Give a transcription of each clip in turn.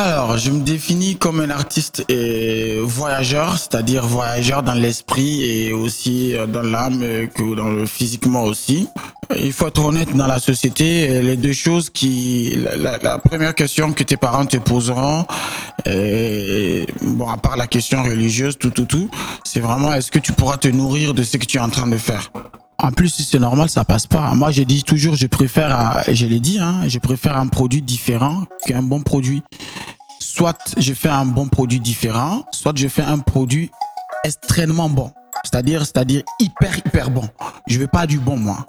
Alors, je me définis comme un artiste et voyageur, c'est-à-dire voyageur dans l'esprit et aussi euh, dans l'âme que dans le physiquement aussi. Il faut être honnête dans la société. Les deux choses qui, la, première question que tes parents te poseront, bon, à part la question religieuse, tout, tout, tout, c'est vraiment est-ce que tu pourras te nourrir de ce que tu es en train de faire? En plus, si c'est normal, ça passe pas. Moi, j'ai dit toujours, je préfère, je l'ai dit, hein, je préfère un produit différent qu'un bon produit. Soit je fais un bon produit différent, soit je fais un produit extrêmement bon. C'est-à-dire, c'est-à-dire hyper, hyper bon. Je veux pas du bon, moi.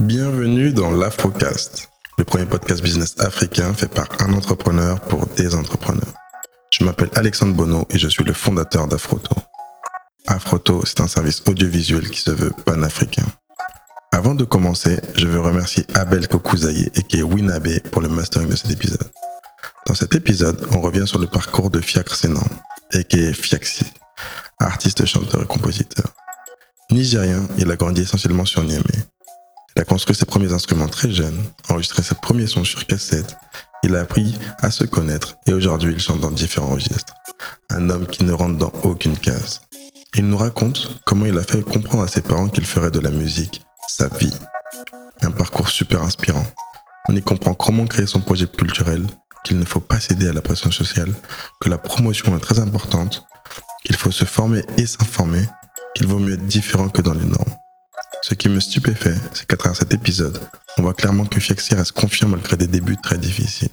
Bienvenue dans l'Afrocast, le premier podcast business africain fait par un entrepreneur pour des entrepreneurs. Je m'appelle Alexandre Bono et je suis le fondateur d'Afroto. Afroto, c'est un service audiovisuel qui se veut panafricain. Avant de commencer, je veux remercier Abel Kokouzaye et qui est Winabe pour le mastering de cet épisode. Dans cet épisode, on revient sur le parcours de Fiacre Sénan, et qui Fiaxi, artiste, chanteur et compositeur. Nigérien, il a grandi essentiellement sur Niamey. Il a construit ses premiers instruments très jeune, enregistré ses premiers sons sur cassette. Il a appris à se connaître et aujourd'hui il chante dans différents registres. Un homme qui ne rentre dans aucune case. Il nous raconte comment il a fait comprendre à ses parents qu'il ferait de la musique sa vie. Un parcours super inspirant. On y comprend comment créer son projet culturel, qu'il ne faut pas céder à la pression sociale, que la promotion est très importante, qu'il faut se former et s'informer, qu'il vaut mieux être différent que dans les normes. Ce qui me stupéfait, c'est qu'à travers cet épisode, on voit clairement que Fiaxi reste confiant malgré des débuts très difficiles,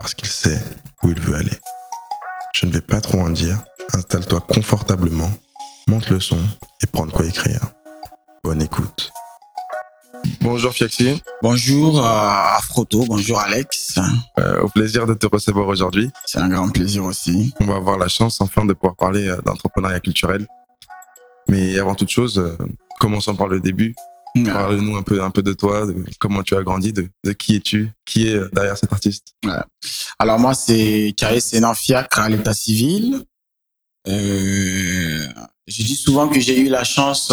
parce qu'il sait où il veut aller. Je ne vais pas trop en dire, installe-toi confortablement, monte le son et prends de quoi écrire. Bonne écoute. Bonjour Fiaxi. Bonjour à Froto, bonjour Alex. Euh, au plaisir de te recevoir aujourd'hui. C'est un grand plaisir aussi. On va avoir la chance enfin de pouvoir parler euh, d'entrepreneuriat culturel. Mais avant toute chose, euh, commençons par le début. Parle-nous un peu, un peu de toi, de comment tu as grandi, de, de qui es-tu, qui est derrière cet artiste. Alors moi, c'est Kaé Sénan Fiacre à l'état civil. Euh, je dis souvent que j'ai eu la chance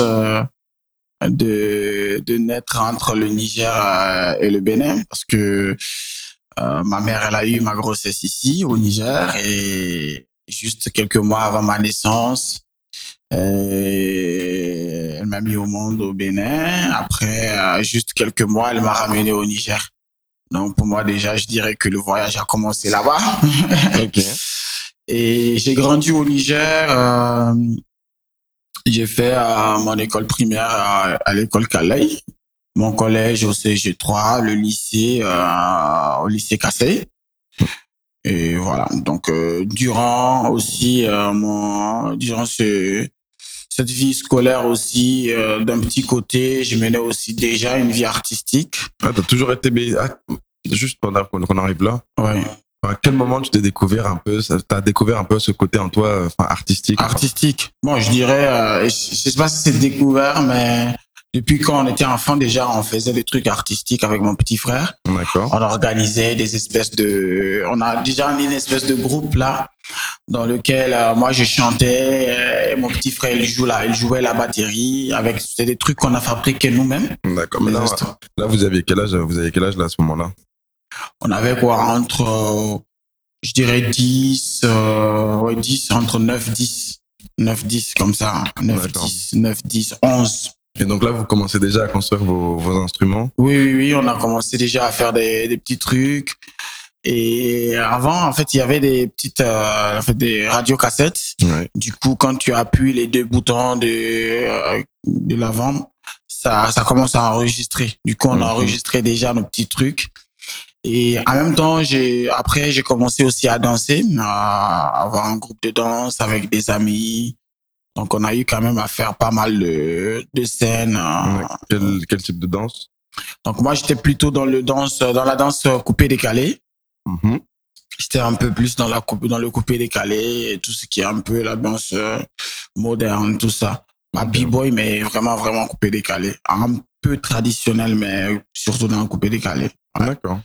de, de naître entre le Niger euh, et le Bénin parce que euh, ma mère, elle a eu ma grossesse ici au Niger et juste quelques mois avant ma naissance, euh, elle m'a mis au monde au Bénin. Après, juste quelques mois, elle m'a ramené au Niger. Donc pour moi déjà, je dirais que le voyage a commencé là-bas. Et j'ai grandi au Niger. J'ai fait euh, mon école primaire à, l'école Calais, mon collège au CG3, le lycée euh, au lycée Cassé. Et voilà. Donc euh, durant aussi mon durant ce cette vie scolaire aussi d'un petit côté, je menais aussi déjà une vie artistique. Ah, t'as toujours été ah, juste pendant qu'on arrive là. Ouais. À quel moment tu t'es découvert un peu, t'as découvert un peu ce côté en toi, enfin artistique? Artistique. Bon, je dirais, euh, je sais pas si c'est découvert, mais depuis quand on était enfant déjà, on faisait des trucs artistiques avec mon petit frère. D'accord. On organisait des espèces de, on a déjà une espèce de groupe là dans lequel euh, moi je chantais, euh, et mon petit frère il joue là, il jouait la batterie avec c'était des trucs qu'on a fabriqués nous-mêmes. D'accord. Mais là, là, vous aviez quel âge Vous avez quel âge là à ce moment-là? On avait quoi entre, euh, je dirais 10, euh, ouais, 10, entre 9, 10, 9, 10, comme ça, 9, 10, 9, 10, 11. Et donc là, vous commencez déjà à construire vos, vos instruments? Oui, oui, oui, on a commencé déjà à faire des, des petits trucs. Et avant, en fait, il y avait des petites, euh, en fait, des radiocassettes. Ouais. Du coup, quand tu appuies les deux boutons de, euh, de l'avant, ça, ça commence à enregistrer. Du coup, on a enregistré déjà nos petits trucs. Et en même temps, j'ai après j'ai commencé aussi à danser, à avoir un groupe de danse avec des amis. Donc on a eu quand même à faire pas mal de, de scènes. Euh. Quel, quel type de danse? Donc moi j'étais plutôt dans le danse dans la danse coupé décalé. Mm-hmm. J'étais un peu plus dans la coupe dans le coupé décalé et tout ce qui est un peu la danse euh, moderne tout ça. Ma b-boy mais vraiment vraiment coupé décalé, un peu traditionnel mais surtout dans le coupé décalé. D'accord.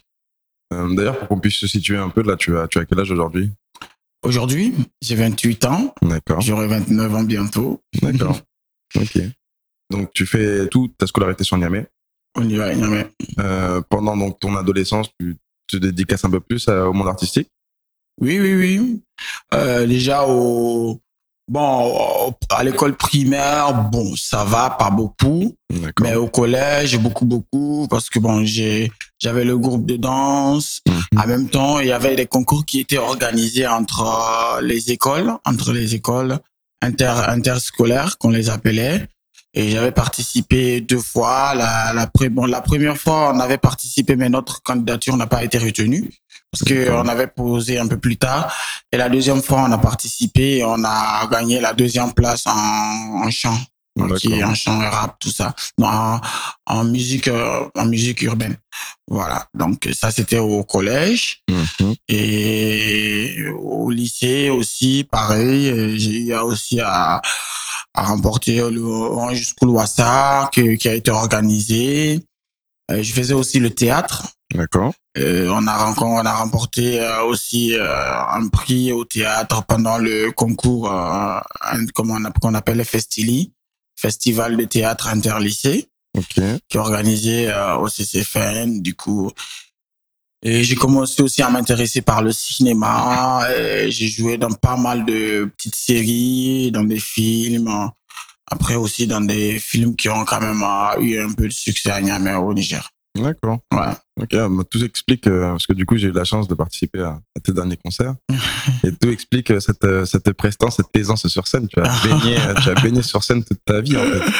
Euh, d'ailleurs, pour qu'on puisse se situer un peu, là, tu as, tu as quel âge aujourd'hui? Aujourd'hui, j'ai 28 ans. D'accord. J'aurai 29 ans bientôt. D'accord. ok. Donc, tu fais toute ta scolarité sur Niamey? On y va, Niamey. Euh, pendant donc, ton adolescence, tu te dédicaces un peu plus au monde artistique? Oui, oui, oui. Euh, déjà au bon à l'école primaire, bon, ça va, pas beaucoup. Mais au collège, beaucoup, beaucoup, parce que bon, j'ai j'avais le groupe de danse. Mhm. En même temps, il y avait des concours qui étaient organisés entre les écoles, entre les écoles inter interscolaires qu'on les appelait. Et j'avais participé deux fois. La, la, bon, la première fois, on avait participé, mais notre candidature n'a pas été retenue parce que on avait posé un peu plus tard. Et la deuxième fois, on a participé et on a gagné la deuxième place en, en chant. Qui en chant rap, tout ça. en, en musique, euh, en musique urbaine. Voilà. Donc, ça, c'était au collège. Mm-hmm. Et au lycée aussi, pareil. J'ai aussi à, a remporté le Orange School Wassa qui, qui a été organisé. Euh, je faisais aussi le théâtre. D'accord. Euh, on a on a remporté euh, aussi un prix au théâtre pendant le concours comment on, qu'on appelle le Festili, Festival de théâtre interlycée, okay. qui est organisé au CCFN. Du coup, et j'ai commencé aussi à m'intéresser par le cinéma. J'ai joué dans pas mal de petites séries, dans des films. Après aussi dans des films qui ont quand même euh, eu un peu de succès à Niamey au Niger. D'accord. Ouais. Ok, bah, tout explique, euh, parce que du coup j'ai eu la chance de participer à, tes derniers concerts, et tout explique euh, cette, cette prestance, cette aisance sur scène. Tu as baigné, tu as baigné sur scène toute ta vie en fait.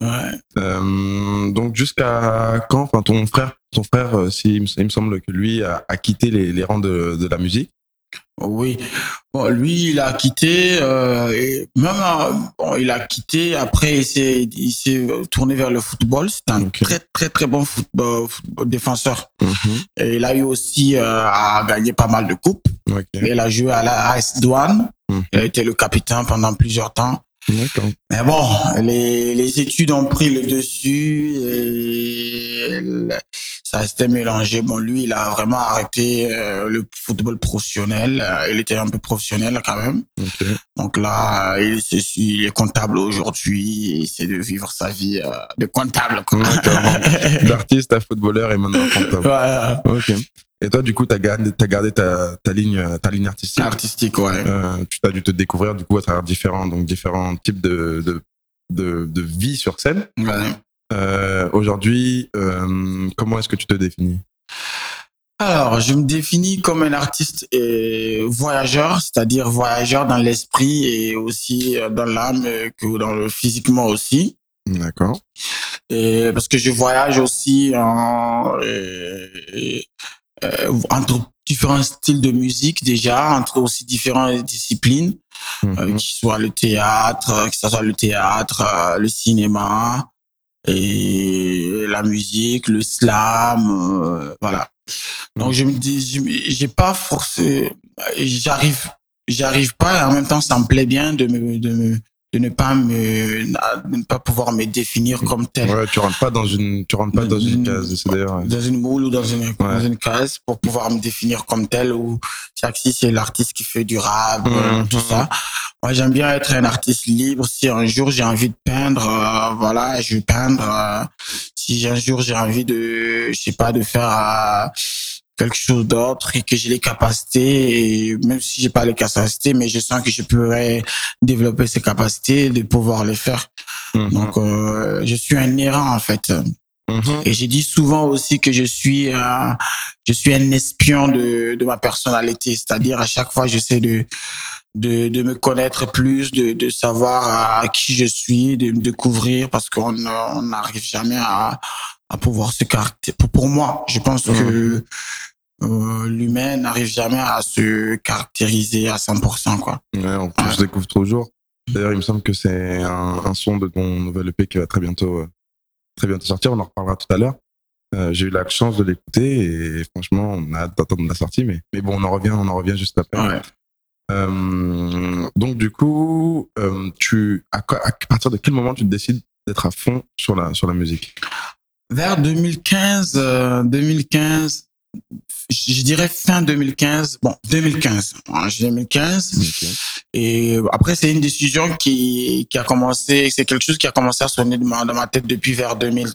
Ouais. Euh, donc jusqu'à quand, enfin ton frère, ton frère, euh, si, il me semble que lui a, a quitté les, les rangs de, de, la musique. Oui, bon, lui il a quitté, euh, et même euh, bon, il a quitté. Après il s'est il s'est tourné vers le football. C'est un très très très bon football, football défenseur. Mm-hmm. Et il a eu aussi euh, à gagner pas mal de coupes. Okay. Il a joué à la AS Douane. Mm-hmm. Il a été le capitaine pendant plusieurs temps. Mais bon, les, les études ont pris le dessus et ça s'était mélangé. Bon, lui, il a vraiment arrêté euh, le football professionnel. Euh, il était un peu professionnel quand même. Donc là, il, est, il est comptable aujourd'hui et essaie de vivre sa vie euh, de comptable. D'artiste à footballeur et maintenant comptable. Ok. Et toi, du coup, tu as gardé, as gardé ta, ta, ligne, ta ligne artistique? Artistique, ouais. Euh, tu as dû te découvrir, du coup, à travers différents, donc, différents types de, de, de, de vie sur scène. Ouais. Euh, Aujourd'hui, euh, comment est-ce que tu te définis? Alors, je me définis comme un artiste et voyageur, c'est-à-dire voyageur dans l'esprit et aussi euh, dans l'âme que dans le physiquement aussi. D'accord. Et parce que je voyage aussi en, et, entre différents styles de musique déjà, entre aussi différentes disciplines, euh, qui soit le théâtre, que ce soit le théâtre, le cinéma et la musique, le slam, voilà. Donc je me dis, j'ai pas forcé, j'arrive, j'arrive pas et en même temps ça me plaît bien de me, de me, de ne pas me de ne pas pouvoir me définir comme tel. Ouais, tu rentres pas dans une tu rentres pas dans une case, c'est d'ailleurs dans une moule ou dans une dans une case pour pouvoir me définir comme tel ou si c'est l'artiste qui fait du rap euh, mhm. tout ça. Moi, j'aime bien être un artiste libre. Si un jour j'ai envie de peindre, euh, voilà, je vais peindre. Euh, si un jour j'ai envie de, je sais pas, de faire quelque chose d'autre et que j'ai les capacités et même si j'ai pas les capacités mais je sens que je pourrais développer ces capacités de pouvoir les faire mhm. donc euh, je suis un errant en fait mhm. et j'ai dit souvent aussi que je suis euh, je suis un espion de, de ma personnalité c'est-à-dire à chaque fois j'essaie de de, de me connaître plus, de, de savoir à qui je suis, de me découvrir parce qu'on n'arrive jamais à, à pouvoir se caractériser. Pour, moi, je pense que mhm euh, l'humain n'arrive jamais à se caractériser à 100%. Quoi. Ouais, on se découvre toujours. D'ailleurs, il me semble que c'est un, un, son de ton nouvel EP qui va très bientôt, euh, très bientôt sortir. On en reparlera tout à l'heure. Euh, j'ai eu la chance de l'écouter et franchement, on a hâte d'attendre la sortie. Mais, mais bon, on en revient, on en revient juste après. Ouais. Donc du coup, tu à, à partir de quel moment tu décides d'être à fond sur la sur la musique? Vers 2015, 2015, je dirais fin 2015. Bon, 2015. 2015. Et après, c'est une décision qui, qui a commencé, c'est quelque chose qui a commencé à sonner dans ma, tête depuis vers 2000.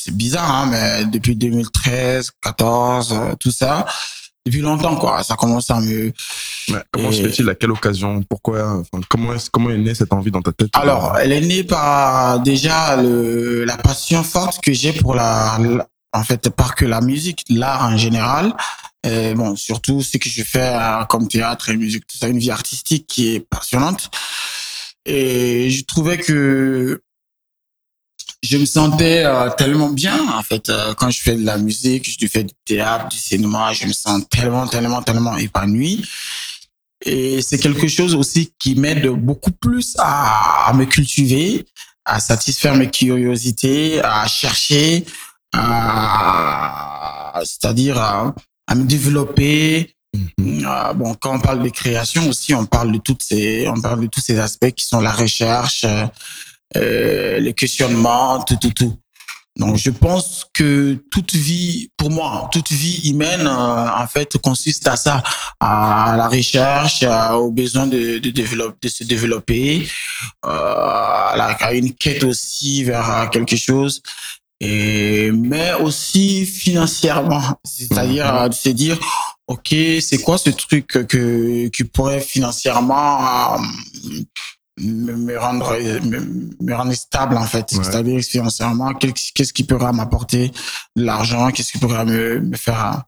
C'est bizarre, hein, mais depuis 2013, 14, tout ça. depuis longtemps, quoi. Ça commence à me. comment se fait-il À quelle occasion Pourquoi Comment est comment est née cette envie dans ta tête Alors, elle est née par déjà le, la passion forte que j'ai pour la, en fait, par que la musique, l'art en général. Et bon, surtout ce que je fais euh, comme théâtre et musique, tout ça, une vie artistique qui est passionnante. Et je trouvais que je me sentais euh, tellement bien en fait euh, quand je fais de la musique, je fais du théâtre, du cinéma, je me sens tellement tellement tellement épanoui. Et c'est quelque chose aussi qui m'aide beaucoup plus à, me cultiver, à satisfaire mes curiosités, à chercher, à, c'est-à-dire à, à, me développer. Mm-hmm. bon, quand on parle de création aussi, on parle de toutes ces, on parle de tous ces aspects qui sont la recherche, euh, les questionnements, tout, tout, tout. Donc, je pense que toute vie, pour moi, toute vie humaine, euh, en fait, consiste à ça, à la recherche, au besoin de, de, développer, de se développer, euh, à une quête aussi vers quelque chose, et mais aussi financièrement, c'est-à-dire mhm. de se dire, ok, c'est quoi ce truc que qui pourrait financièrement me, rendre me, rendre stable en fait. C'est-à-dire financièrement qu'est-ce qui pourra m'apporter de l'argent? Qu'est-ce qui pourra me, me faire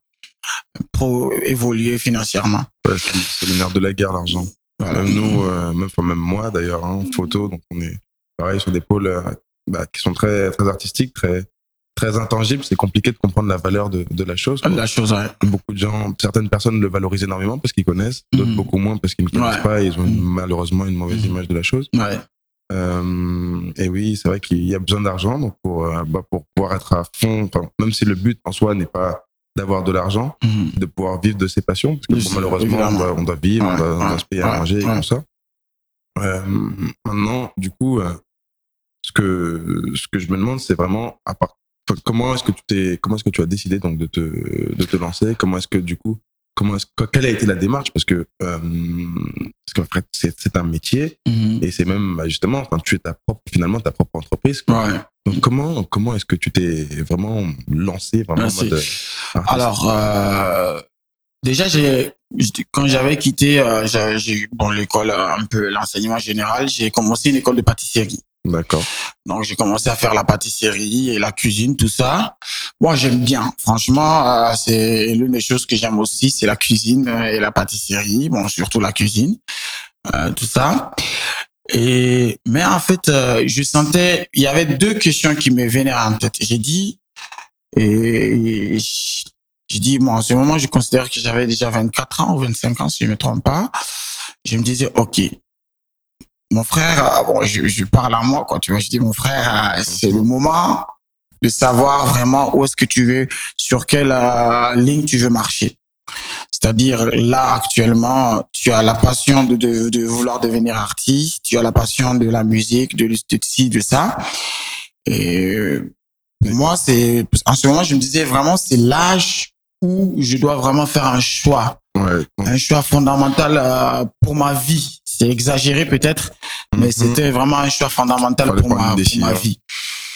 pour évoluer financièrement? C'est le nerf de la guerre l'argent. Même nous euh, même, même moi d'ailleurs en hein, photo donc on est pareil sur des pôles euh, bah, qui sont très très artistiques très très intangible, c'est compliqué de comprendre la valeur de, de la chose. La chose, ouais. Beaucoup de gens, certaines personnes le valorisent énormément parce qu'ils connaissent, d'autres mhm. beaucoup moins parce qu'ils ne connaissent pas et ils ont mhm. malheureusement une mauvaise mhm. image de la chose. Ouais. Euh, et oui, c'est vrai qu'il y a besoin d'argent donc pour, euh, bah, pour pouvoir être à fond, même si le but en soi n'est pas d'avoir de l'argent, de pouvoir vivre de ses passions, parce que malheureusement, on doit, on doit, vivre, on, doit, on, doit, se payer à manger et comme ça. Euh, maintenant, du coup, euh, ce que ce que je me demande, c'est vraiment à part comment est-ce que tu t'es, comment est-ce que tu as décidé donc de te, de te lancer? Comment est-ce que du coup, comment est-ce, quelle a été la démarche? Parce que euh, c'est, c'est un métier mm-hmm. et c'est même bah, justement quand tu es ta propre, finalement ta propre entreprise. Ouais. Donc comment comment est-ce que tu t'es vraiment lancé vraiment en mode Alors euh, déjà j'ai quand j'avais quitté euh, j'ai, bon l'école un peu l'enseignement général, j'ai commencé une école de pâtisserie. D'accord. Donc j'ai commencé à faire la pâtisserie et la cuisine, tout ça. Moi j'aime bien. Franchement, euh, c'est l'une des choses que j'aime aussi, c'est la cuisine et la pâtisserie. Bon, surtout la cuisine, euh, tout ça. Et mais en fait, euh, je sentais, il y avait deux questions qui me venaient en tête. J'ai dit et j'ai dit, moi, en ce moment, je considère que j'avais déjà 24 ans ou 25 ans, si je me trompe pas. Je me disais, OK, mon frère, euh, bon, je, je, parle à moi, quoi. Tu vois, je dis, mon frère, euh, c'est le moment de savoir vraiment où est-ce que tu veux, sur quelle euh, ligne tu veux marcher. C'est-à-dire, là, actuellement, tu as la passion de, de, de, vouloir devenir artiste, tu as la passion de la musique, de, de ci, de ça. Et moi, c'est, en ce moment, je me disais vraiment, c'est l'âge où je dois vraiment faire un choix. Ouais. Un choix fondamental pour ma vie. C'est exagéré peut-être, mais mhm. c'était vraiment un choix fondamental pour ma, pour ma, vie.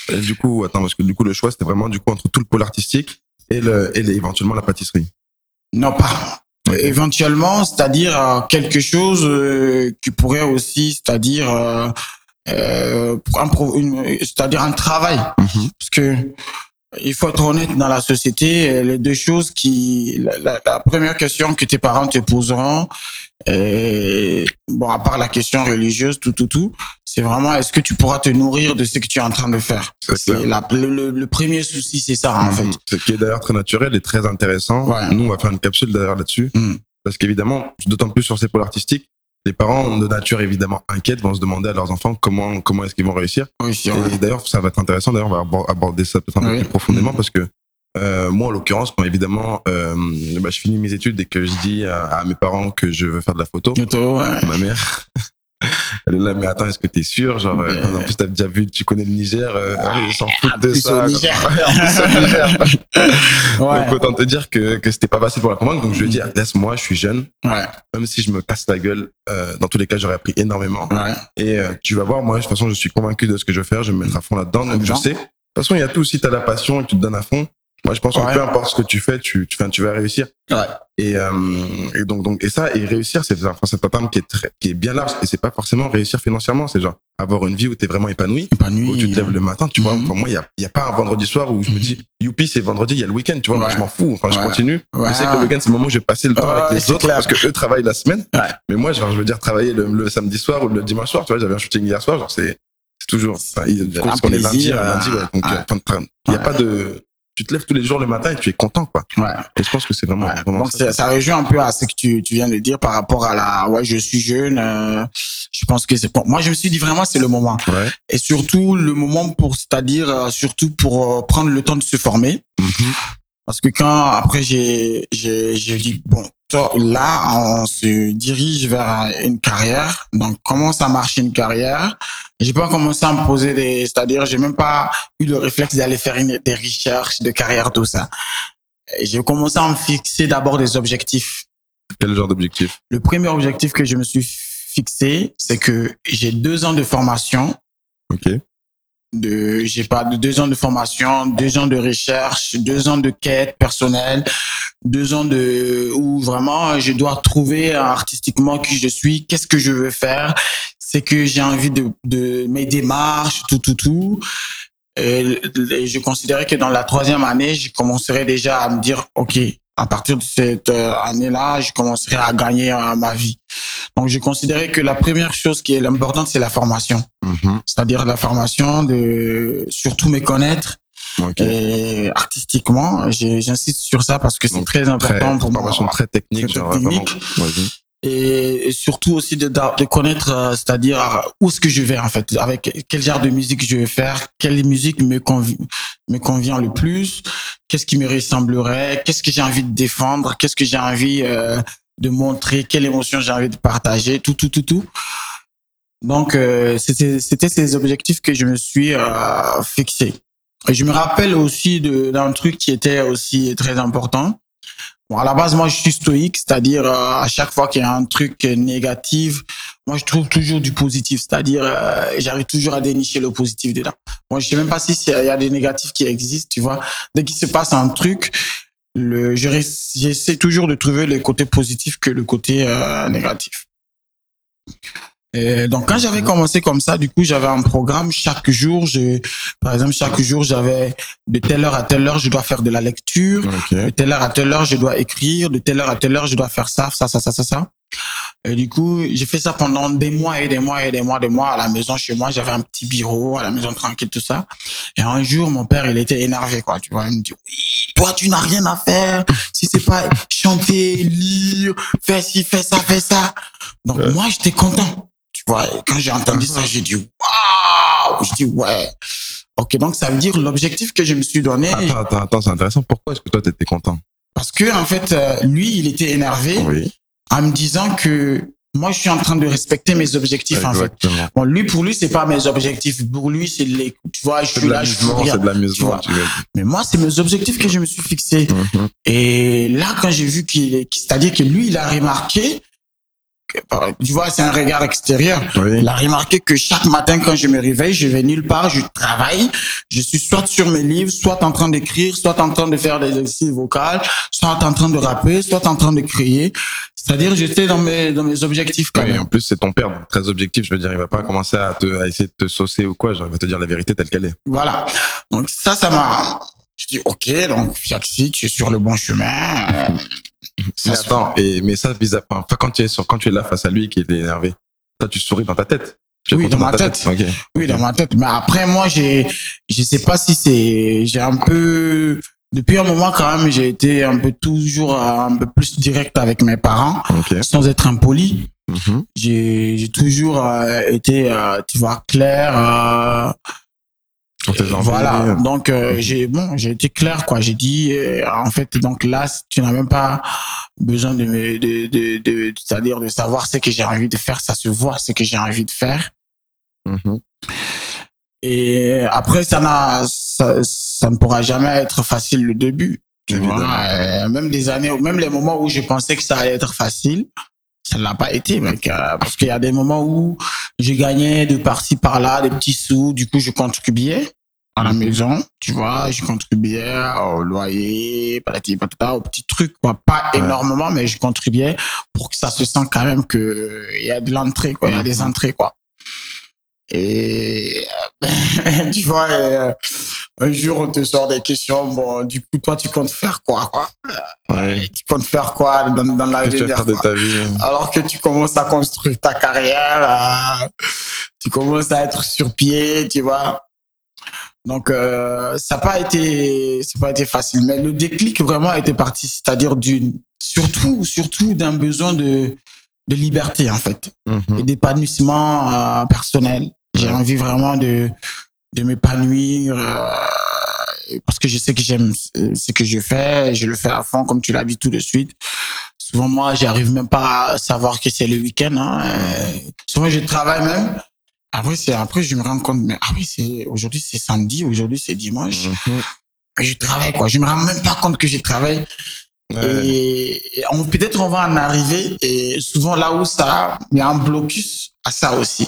Et du coup, attends, parce que du coup, le choix, c'était vraiment du coup entre tout le pôle artistique et, le, et éventuellement la pâtisserie. Non, pas. Éventuellement, c'est-à-dire euh, quelque chose euh, qui pourrait aussi, c'est-à-dire euh, c'est-à-dire un travail, mhm. parce que il faut être honnête dans la société. Les deux choses qui, la, la première question que tes parents te poseront, et, bon, à part la question religieuse, tout, tout, tout, c'est vraiment est-ce que tu pourras te nourrir de ce que tu es en train de faire? C'est la, le, le, premier souci, c'est ça en mhm. fait. Ce qui est d'ailleurs très naturel et très intéressant. Nous, on va faire une capsule d'ailleurs là-dessus, mhm. parce qu'évidemment, d'autant plus sur ces pôles artistiques, les parents de nature évidemment inquiètes vont se demander à leurs enfants comment comment est-ce qu'ils vont réussir. Oui, et d'ailleurs, ça va être intéressant. D'ailleurs, on va aborder ça peut-être un peu plus profondément parce que euh, moi, en l'occurrence, évidemment, euh, bah, je finis mes études et que je dis à, mes parents que je veux faire de la photo, photo ouais. ma mère, elle est là, mais attends, est-ce que t'es sûr? Genre, euh, en plus, t'as déjà vu, tu connais le Niger, euh, ah, ils s'en foutent de ça. Au Niger. Niger. ouais. Donc, autant te dire que, que c'était pas facile pour la convaincre. Donc, je lui dis, laisse-moi, je suis jeune. Ouais. Même si je me casse la gueule, dans tous les cas, j'aurais appris énormément. Ouais. Et tu vas voir, moi, de toute façon, je suis convaincu de ce que je veux faire. Je vais me mettre à fond là-dedans. Donc, je sais. De toute façon, il y a tout. Si t'as la passion et que tu te donnes à fond, Moi, je pense que peu importe ce que tu fais, tu, tu, tu vas réussir. Ouais. Et, euh, et donc, donc, et ça, et réussir, c'est un terme qui est très, qui est bien large. Et c'est pas forcément réussir financièrement. C'est genre avoir une vie où tu es vraiment épanoui. Épanoui. Où tu te lèves le matin, tu vois. Mhm. Pour moi, il y a, il y a pas un vendredi soir où je me dis, youpi, c'est vendredi, il y a le week-end, tu vois. Moi, Ouais. je m'en fous. Enfin, je Ouais. continue. Ouais. Je sais que le week-end, c'est le moment où je vais passer le temps Ouais, avec les autres clair. parce que eux travaillent la semaine. Ouais. Mais moi, genre, je veux dire, travailler le, le samedi soir ou le dimanche soir, tu vois, j'avais un shooting hier soir, genre, c'est, c'est toujours, enfin, il- un qu'on est lundi, plaisir, lundi, ouais. Donc, ouais. euh, il y a Ouais. pas de, tu te lèves tous les jours le matin et tu es content, quoi. Ouais. Et je pense que c'est vraiment, Ouais. vraiment Donc ça. ça, ça rejoint un peu à ce que tu, tu viens de dire par rapport à la ouais je suis jeune euh, je pense que c'est bon moi je me suis dit vraiment c'est le moment Ouais. et surtout le moment pour c'est-à-dire euh, surtout pour euh, prendre le temps de se former Mhm. parce que quand après j'ai j'ai j'ai dit bon là on se dirige vers une carrière. Donc comment ça marche une carrière? J'ai pas commencé à me poser des c'est-à-dire j'ai même pas eu le réflexe d'aller faire une, des recherches de carrière tout ça. J'ai commencé à me fixer d'abord des objectifs. Quel genre d'objectif? le premier objectif que je me suis fixé c'est que j'ai deux ans de formation. Ok. de j'ai pas de deux ans de formation, deux ans de recherche, deux ans de quête personnelle, deux ans de où vraiment je dois trouver artistiquement qui je suis, qu'est-ce que je veux faire, c'est que j'ai envie de de mes démarches, tout tout tout. Et, et je considérais que dans la troisième année, je commencerais déjà à me dire, ok, à partir de cette euh, année-là, je commencerai à gagner euh, ma vie. Donc, je considérais que la première chose qui est l'importante, c'est la formation Mhm. c'est-à-dire la formation de surtout me connaître Et artistiquement j'insiste sur ça parce que c'est très Très, important pour formation moi très technique, Très technique. vraiment. Et, surtout aussi de, de connaître euh, c'est-à-dire où est-ce que je vais en fait? Avec quel genre de musique je vais faire? Quelle musique me convient me convient le plus? Qu'est-ce qui me ressemblerait? Qu'est-ce que j'ai envie de défendre? Qu'est-ce que j'ai envie euh, de montrer? Quelle émotion j'ai envie de partager? Tout tout tout tout. Donc euh, c'était c'était ces objectifs que je me suis euh, fixé je me rappelle aussi d'un truc qui était aussi très important à la base, moi, je suis stoïque, c'est-à-dire euh, à chaque fois qu'il y a un truc négatif, moi, je trouve toujours du positif, c'est-à-dire euh, j'arrive toujours à dénicher le positif dedans. Moi, je sais même pas si il y a des négatifs qui existent, tu vois. Dès qu'il se passe un truc, le, j'essaie toujours de trouver le côté positif que le côté euh, négatif. Et donc, quand j'avais commencé comme ça, du coup, j'avais un programme chaque jour. Je, par exemple, chaque jour, j'avais de telle heure à telle heure, je dois faire de la lecture de telle heure à telle heure, je dois écrire, de telle heure à telle heure, je dois faire ça, ça, ça, ça, ça, ça. Et du coup, j'ai fait ça pendant des mois et des mois et des mois, des mois à la maison chez moi. J'avais un petit bureau à la maison tranquille, tout ça. Et un jour, mon père, il était énervé, quoi. Tu vois, il me dit, oui, toi, tu n'as rien à faire. Si c'est pas chanter, lire, faire ci, faire ça, faire ça. Donc, Ouais. moi, j'étais content. Quand j'ai entendu ça, j'ai dit, waouh! Je dis, ouais. Ok, donc ça veut dire l'objectif que je me suis donné. Attends, attends, attends, c'est intéressant. Pourquoi est-ce que toi, t'étais content? Parce que, en fait, euh, lui, il était énervé Oui. en me disant que moi, je suis en train de respecter mes objectifs, en fait. Exactement. Bon, lui, pour lui, c'est pas mes objectifs. Pour lui, c'est les, tu vois, je suis là, je l'amusement, rien. c'est de l'amusement, Mais moi, c'est mes objectifs que je me suis fixés. Mhm. Et là, quand j'ai vu qu'il est, c'est-à-dire que lui, il a remarqué, tu vois, c'est un regard extérieur. Oui. Il a remarqué que chaque matin, quand je me réveille, je vais nulle part, je travaille. Je suis soit sur mes livres, soit en train d'écrire, soit en train de faire des exercices vocaux, soit en train de rapper, soit en train de crier. C'est-à-dire, j'étais dans mes, dans mes objectifs quand Oui, même. en plus, c'est ton père, donc très objectif. Je veux dire, il va pas commencer à, te, à essayer de te saucer ou quoi. Genre, il va te dire la vérité telle qu'elle est. Voilà. Donc ça, ça m'a... Je dis, ok, donc Fiaxi, tu es sur le bon chemin. Euh, Mais ça se- attends, et, mais ça, vis à enfin, quand tu es sur, quand tu es là face à lui et qu'il est énervé, ça, tu souris dans ta tête. Tu Oui, dans ma tête. Oui, dans ma tête. Mais après, moi, j'ai, je sais pas si c'est, j'ai un peu, depuis un moment quand même, j'ai été un peu toujours euh, un peu plus direct avec mes parents, sans être impoli. Mhm. J'ai, j'ai toujours euh, été, euh, tu vois, clair. euh, Sur tes envies. Voilà. Donc euh, j'ai, bon, j'ai été clair quoi. J'ai dit, euh, en fait, donc là, tu n'as même pas besoin de me, de, de, de, c'est-à-dire de savoir ce que j'ai envie de faire. Ça se voit, ce que j'ai envie de faire. Mhm. Et après, ça n'a, ça, ça ne pourra jamais être facile le début. Tu vois, Euh, même des années, même les moments où je pensais que ça allait être facile, ça ne l'a pas été, mec. euh, parce qu'il y a des moments où je gagnais de par-ci par-là des petits sous, du coup je contribuais à la maison, tu vois, je contribuais au loyer, patati patata, aux petits trucs, quoi. Pas énormément, mais je contribuais pour que ça se sente quand même que il y a de l'entrée, quoi, il y a des mhm. entrées, quoi. Et tu vois, euh, un jour on te sort des questions. Bon, du coup, toi, tu comptes faire quoi, quoi? Ouais. Tu comptes faire quoi dans, dans la vie, de ta vie hein. Alors que tu commences à construire ta carrière, euh, tu commences à être sur pied, tu vois? Donc euh, ça n'a pas été, ça pas été facile, mais le déclic vraiment a été parti, c'est-à-dire d'une, surtout, surtout d'un besoin de de liberté en fait, mhm. et d'épanouissement euh, personnel. J'ai envie vraiment de de m'épanouir euh, parce que je sais que j'aime ce que je fais, je le fais à fond comme tu l'as dit tout de suite. Souvent moi, j'arrive même pas à savoir que c'est le week-end. Hein. Euh, souvent je travaille même. Après c'est après je me rends compte mais ah oui c'est aujourd'hui c'est samedi, aujourd'hui c'est dimanche. Mhm. Je travaille quoi, je me rends même pas compte que je travaille. Et, on peut-être on va en arriver et souvent là où ça il y a un blocus à ça aussi.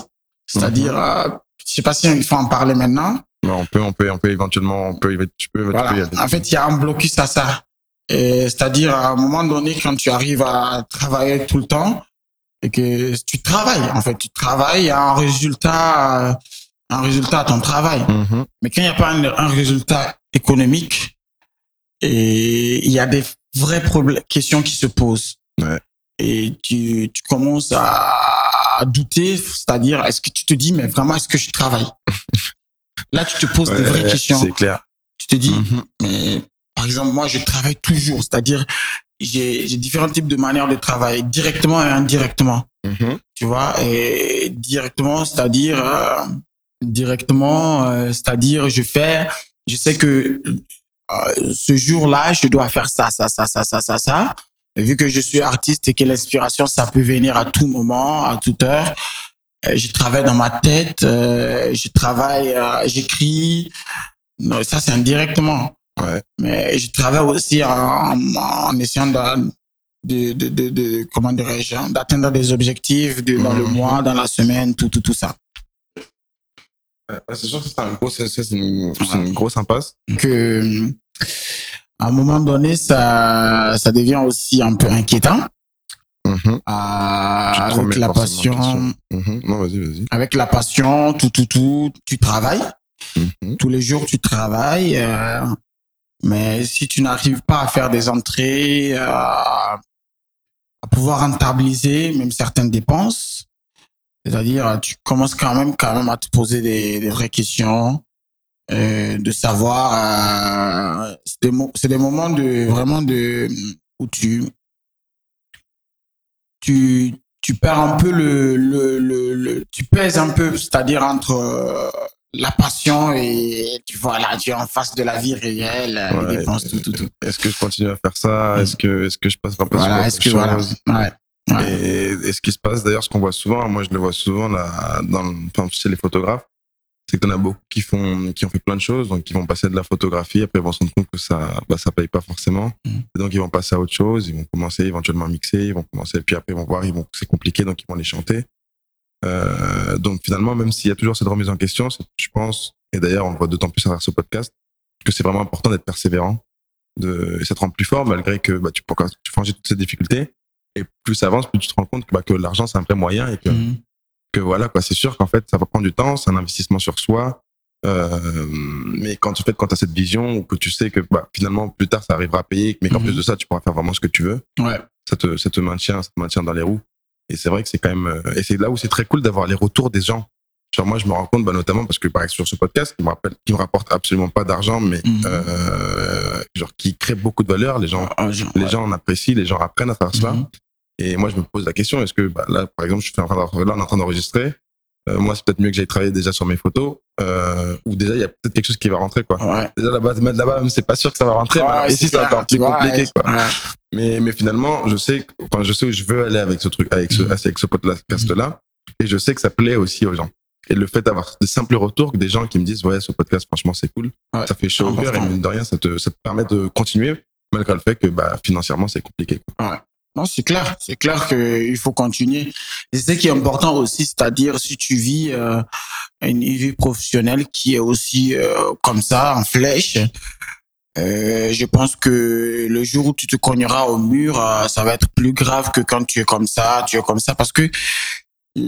C'est-à-dire, mhm. euh, je sais pas si il faut en parler maintenant. On peut, on peut, on peut éventuellement, on peut, tu peux. Voilà. en fait, il y a un blocus à ça. C'est-à-dire, à un moment donné, quand tu arrives à travailler tout le temps et que tu travailles, en fait, tu travailles, il y a un résultat, un résultat à ton travail. Mhm. Mais quand il n'y a pas un, résultat économique, et il y a des vraies problèmes, questions qui se posent. Ouais. Et tu, tu commences à douter, c'est-à-dire est-ce que tu te dis mais vraiment est-ce que je travaille? Là, tu te poses des vraies questions. C'est clair. Tu te dis mm-hmm. mais par exemple moi je travaille toujours, c'est-à-dire j'ai différents types de manières de travailler, directement et indirectement. Mm-hmm. Tu vois, et directement, c'est-à-dire euh, directement, euh, c'est-à-dire je fais, je sais que euh, ce jour-là, je dois faire ça, ça, ça, ça, ça, ça, ça vu que je suis artiste et que l'inspiration, ça peut venir à tout moment, à toute heure, euh, je travaille dans ma tête, euh, je travaille, euh, j'écris. Ça, c'est indirectement. Ouais. Mais je travaille aussi en, en essayant de, de, de, de, comment hein, d'atteindre des objectifs de, dans le mhm. mois, dans la semaine, tout, tout, tout ça. C'est sûr que c'est un gros, c'est une, une, grosse impasse. Que, à un moment donné, ça, ça devient aussi un peu inquiétant. Mm-hmm. avec la passion. Mm-hmm. Non, vas-y, vas-y. Avec la passion, tout, tout, tout, tu travailles. Mm-hmm. Tous les jours, tu travailles. Euh, mais si tu n'arrives pas à faire des entrées, euh, à pouvoir rentabiliser même certaines dépenses, c'est-à-dire, tu commences quand même, quand même à te poser des, des vraies questions. Euh, de savoir. Euh, c'est des, moments de vraiment de où tu tu tu perds un peu le le, le, tu pèses un peu, c'est-à-dire entre euh, la passion et tu vois là tu es en face de la vie réelle, les dépenses, tout tout tout. Est-ce que je continue à faire ça? Est-ce que est-ce que je passe un peu voilà, est-ce que voilà, ouais. Et, et, ce qui se passe d'ailleurs, ce qu'on voit souvent, moi je le vois souvent là, dans, enfin, chez les photographes, c'est que t'en as beaucoup qui font, qui ont fait plein de choses, donc ils vont passer de la photographie, après ils vont se rendre compte que ça, bah, ça paye pas forcément. Mm. donc ils vont passer à autre chose, ils vont commencer éventuellement à mixer, ils vont commencer, puis après ils vont voir, ils vont, c'est compliqué, donc ils vont les chanter. Euh, donc finalement, même s'il y a toujours cette remise en question, je pense, et d'ailleurs on le voit d'autant plus à travers ce podcast, que c'est vraiment important d'être persévérant, de, et ça te rend plus fort malgré que bah, tu, tu franchis toutes ces difficultés. Et plus ça avance, plus tu te rends compte que, bah, que l'argent c'est un vrai moyen et que mm que voilà quoi c'est sûr qu'en fait ça va prendre du temps c'est un investissement sur soi euh, mais quand tu fais quand as cette vision ou que tu sais que bah, finalement plus tard ça arrivera à payer mais qu'en mhm. plus de ça tu pourras faire vraiment ce que tu veux ouais. ça te ça te maintient ça te maintient dans les roues et c'est vrai que c'est quand même euh, et c'est là où c'est très cool d'avoir les retours des gens genre moi je me rends compte bah, notamment parce que par exemple sur ce podcast qui me rappelle qui me rapporte absolument pas d'argent mais mhm. euh, genre qui crée beaucoup de valeur les gens ah, les gens en apprécient les gens apprennent à faire cela mhm. Et moi, je me pose la question, est-ce que bah, là, par exemple, je suis en train là, on est en train d'enregistrer. Euh, moi, c'est peut-être mieux que j'aille travailler déjà sur mes photos, euh, ou déjà il y a peut-être quelque chose qui va rentrer, quoi. Ouais. Déjà là-bas, là-bas, c'est pas sûr que ça va rentrer. mais ici, c'est encore plus compliqué, quoi. Mais, mais finalement, je sais, enfin, je sais où je veux aller avec ce truc, avec ce, mm. avec ce podcast-là, et je sais que ça plaît aussi aux gens. Et le fait d'avoir de simples retours, des gens qui me disent, ouais, ce podcast, franchement, c'est cool, ça fait chaud au cœur, et mine de rien, ça te, ça te permet de continuer, malgré le fait que, bah, financièrement, c'est compliqué. Quoi. Non, c'est clair. C'est clair qu'il faut continuer. Et c'est ce qui est important aussi, c'est-à-dire si tu vis euh, une vie professionnelle qui est aussi euh, comme ça, en flèche, euh, je pense que le jour où tu te cogneras au mur, euh, ça va être plus grave que quand tu es comme ça, tu es comme ça, parce que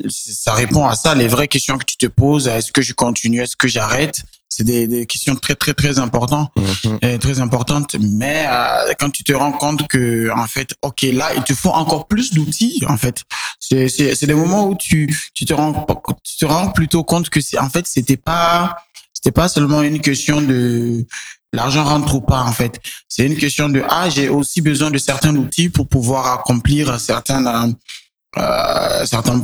ça répond à ça, les vraies questions que tu te poses. Est-ce que je continue Est-ce que j'arrête? C'est des, des, questions très très très importantes, Mhm. très importantes. Mais euh, quand tu te rends compte que en fait, ok, là, il te faut encore plus d'outils. En fait, c'est des moments où tu tu te rends tu te rends plutôt compte que c'est en fait c'était pas c'était pas seulement une question de l'argent rentre ou pas en fait. C'est une question de ah j'ai aussi besoin de certains outils pour pouvoir accomplir certains euh, certains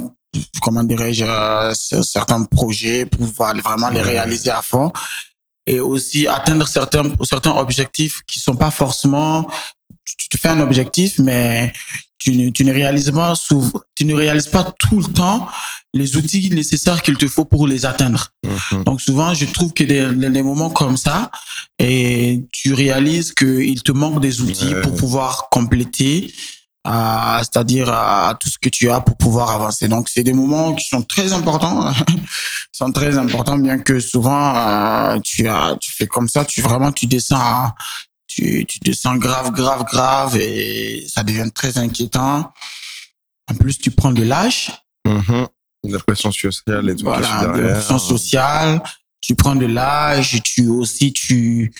comment dirais-je euh, certains projets pour pouvoir vraiment les réaliser à fond et aussi atteindre certains certains objectifs qui sont pas forcément tu te fais un objectif mais tu ne, tu ne réalises pas souvent, tu ne réalises pas tout le temps les outils nécessaires qu'il te faut pour les atteindre. Mhm. Donc souvent, je trouve que des, des, moments comme ça, et tu réalises qu'il te manque des outils pour pouvoir compléter, c'est-à-dire à tout ce que tu as pour pouvoir avancer. Donc c'est des moments qui sont très importants, sont très importants, bien que souvent euh, tu as, tu fais comme ça, tu vraiment tu descends, à- tu, tu descends grave, grave, grave, et ça devient très inquiétant. En plus, tu prends de l'âge, Mhm. La pression sociale et tout voilà, derrière. pression sociale, tu prends de l'âge, tu aussi tu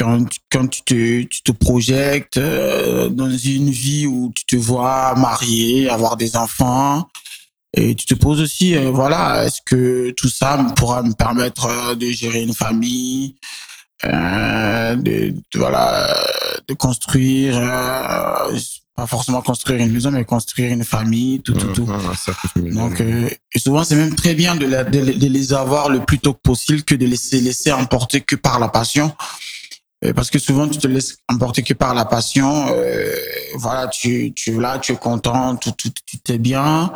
quand quand tu te tu te projettes euh, dans une vie où tu te vois marié, avoir des enfants et tu te poses aussi euh, voilà, est-ce que tout ça me pourra me permettre euh, de gérer une famille euh, de, de- voilà de construire euh, pas forcément construire une maison mais construire une famille tout tout tout familial. donc, euh, et souvent, c'est même très bien de, la- de, de les avoir le plus tôt possible que de laisser laisser emporter que par la passion. Euh, Parce que souvent, tu te laisses emporter que par la passion. euh, voilà, tu, tu es là, tu es content, tout, tout, tout est bien.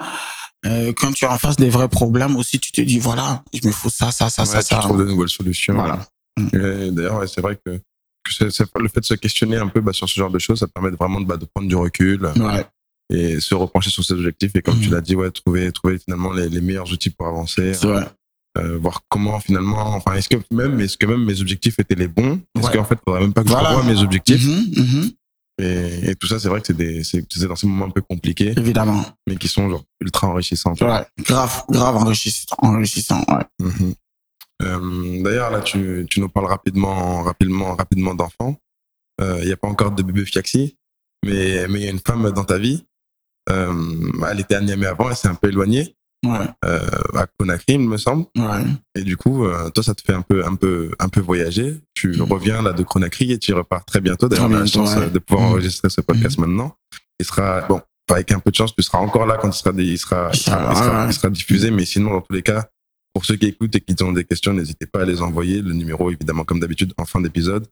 Euh, quand tu es en face des vrais problèmes aussi, tu te dis, voilà, je me faut ça, ça, ça, Ouais, ça, tu ça. trouves de nouvelles solutions. Voilà. Et D'ailleurs, ouais, c'est vrai que, que c'est- c'est- le fait de se questionner un peu bah, sur ce genre de choses, ça permet vraiment de, bah, de prendre du recul Ouais, et se repencher sur ses objectifs. Et comme tu Mhm. l'as dit, ouais, trouver, trouver finalement les, les meilleurs outils pour avancer, c'est vrai. Euh, voir comment finalement, enfin, est-ce que même, est-ce que même mes objectifs étaient les bons? Est-ce Ouais. qu'en fait, il faudrait même pas que Voilà. je revoie mes objectifs? Mhm, mhm, et, et tout ça, c'est vrai que c'est des, c'est c'est dans ces moments un peu compliqués, évidemment. mais qui sont genre ultra enrichissants. Ouais, grave, grave enrichissant, enrichissant, ouais. Mhm. Euh, D'ailleurs, là, tu, tu nous parles rapidement, rapidement, rapidement d'enfants. Euh, Il n'y a pas encore de bébé Fiaxi, mais mais il y a une femme dans ta vie. Euh, elle était à Niamey avant, elle s'est un peu éloignée Ouais, euh, à Conakry, il me semble. ouais. Et du coup, euh, toi, ça te fait un peu, un peu, un peu voyager. Tu Mhm. reviens là de Conakry et tu repars très bientôt. D'ailleurs, on a la chance ouais. de pouvoir Mhm. enregistrer ce podcast maintenant. Il sera bon. Avec un peu de chance, tu seras encore là quand il sera, il sera, il sera, il sera diffusé. Mais sinon, dans tous les cas, pour ceux qui écoutent et qui ont des questions, n'hésitez pas à les envoyer. Le numéro, évidemment, comme d'habitude, en fin d'épisode.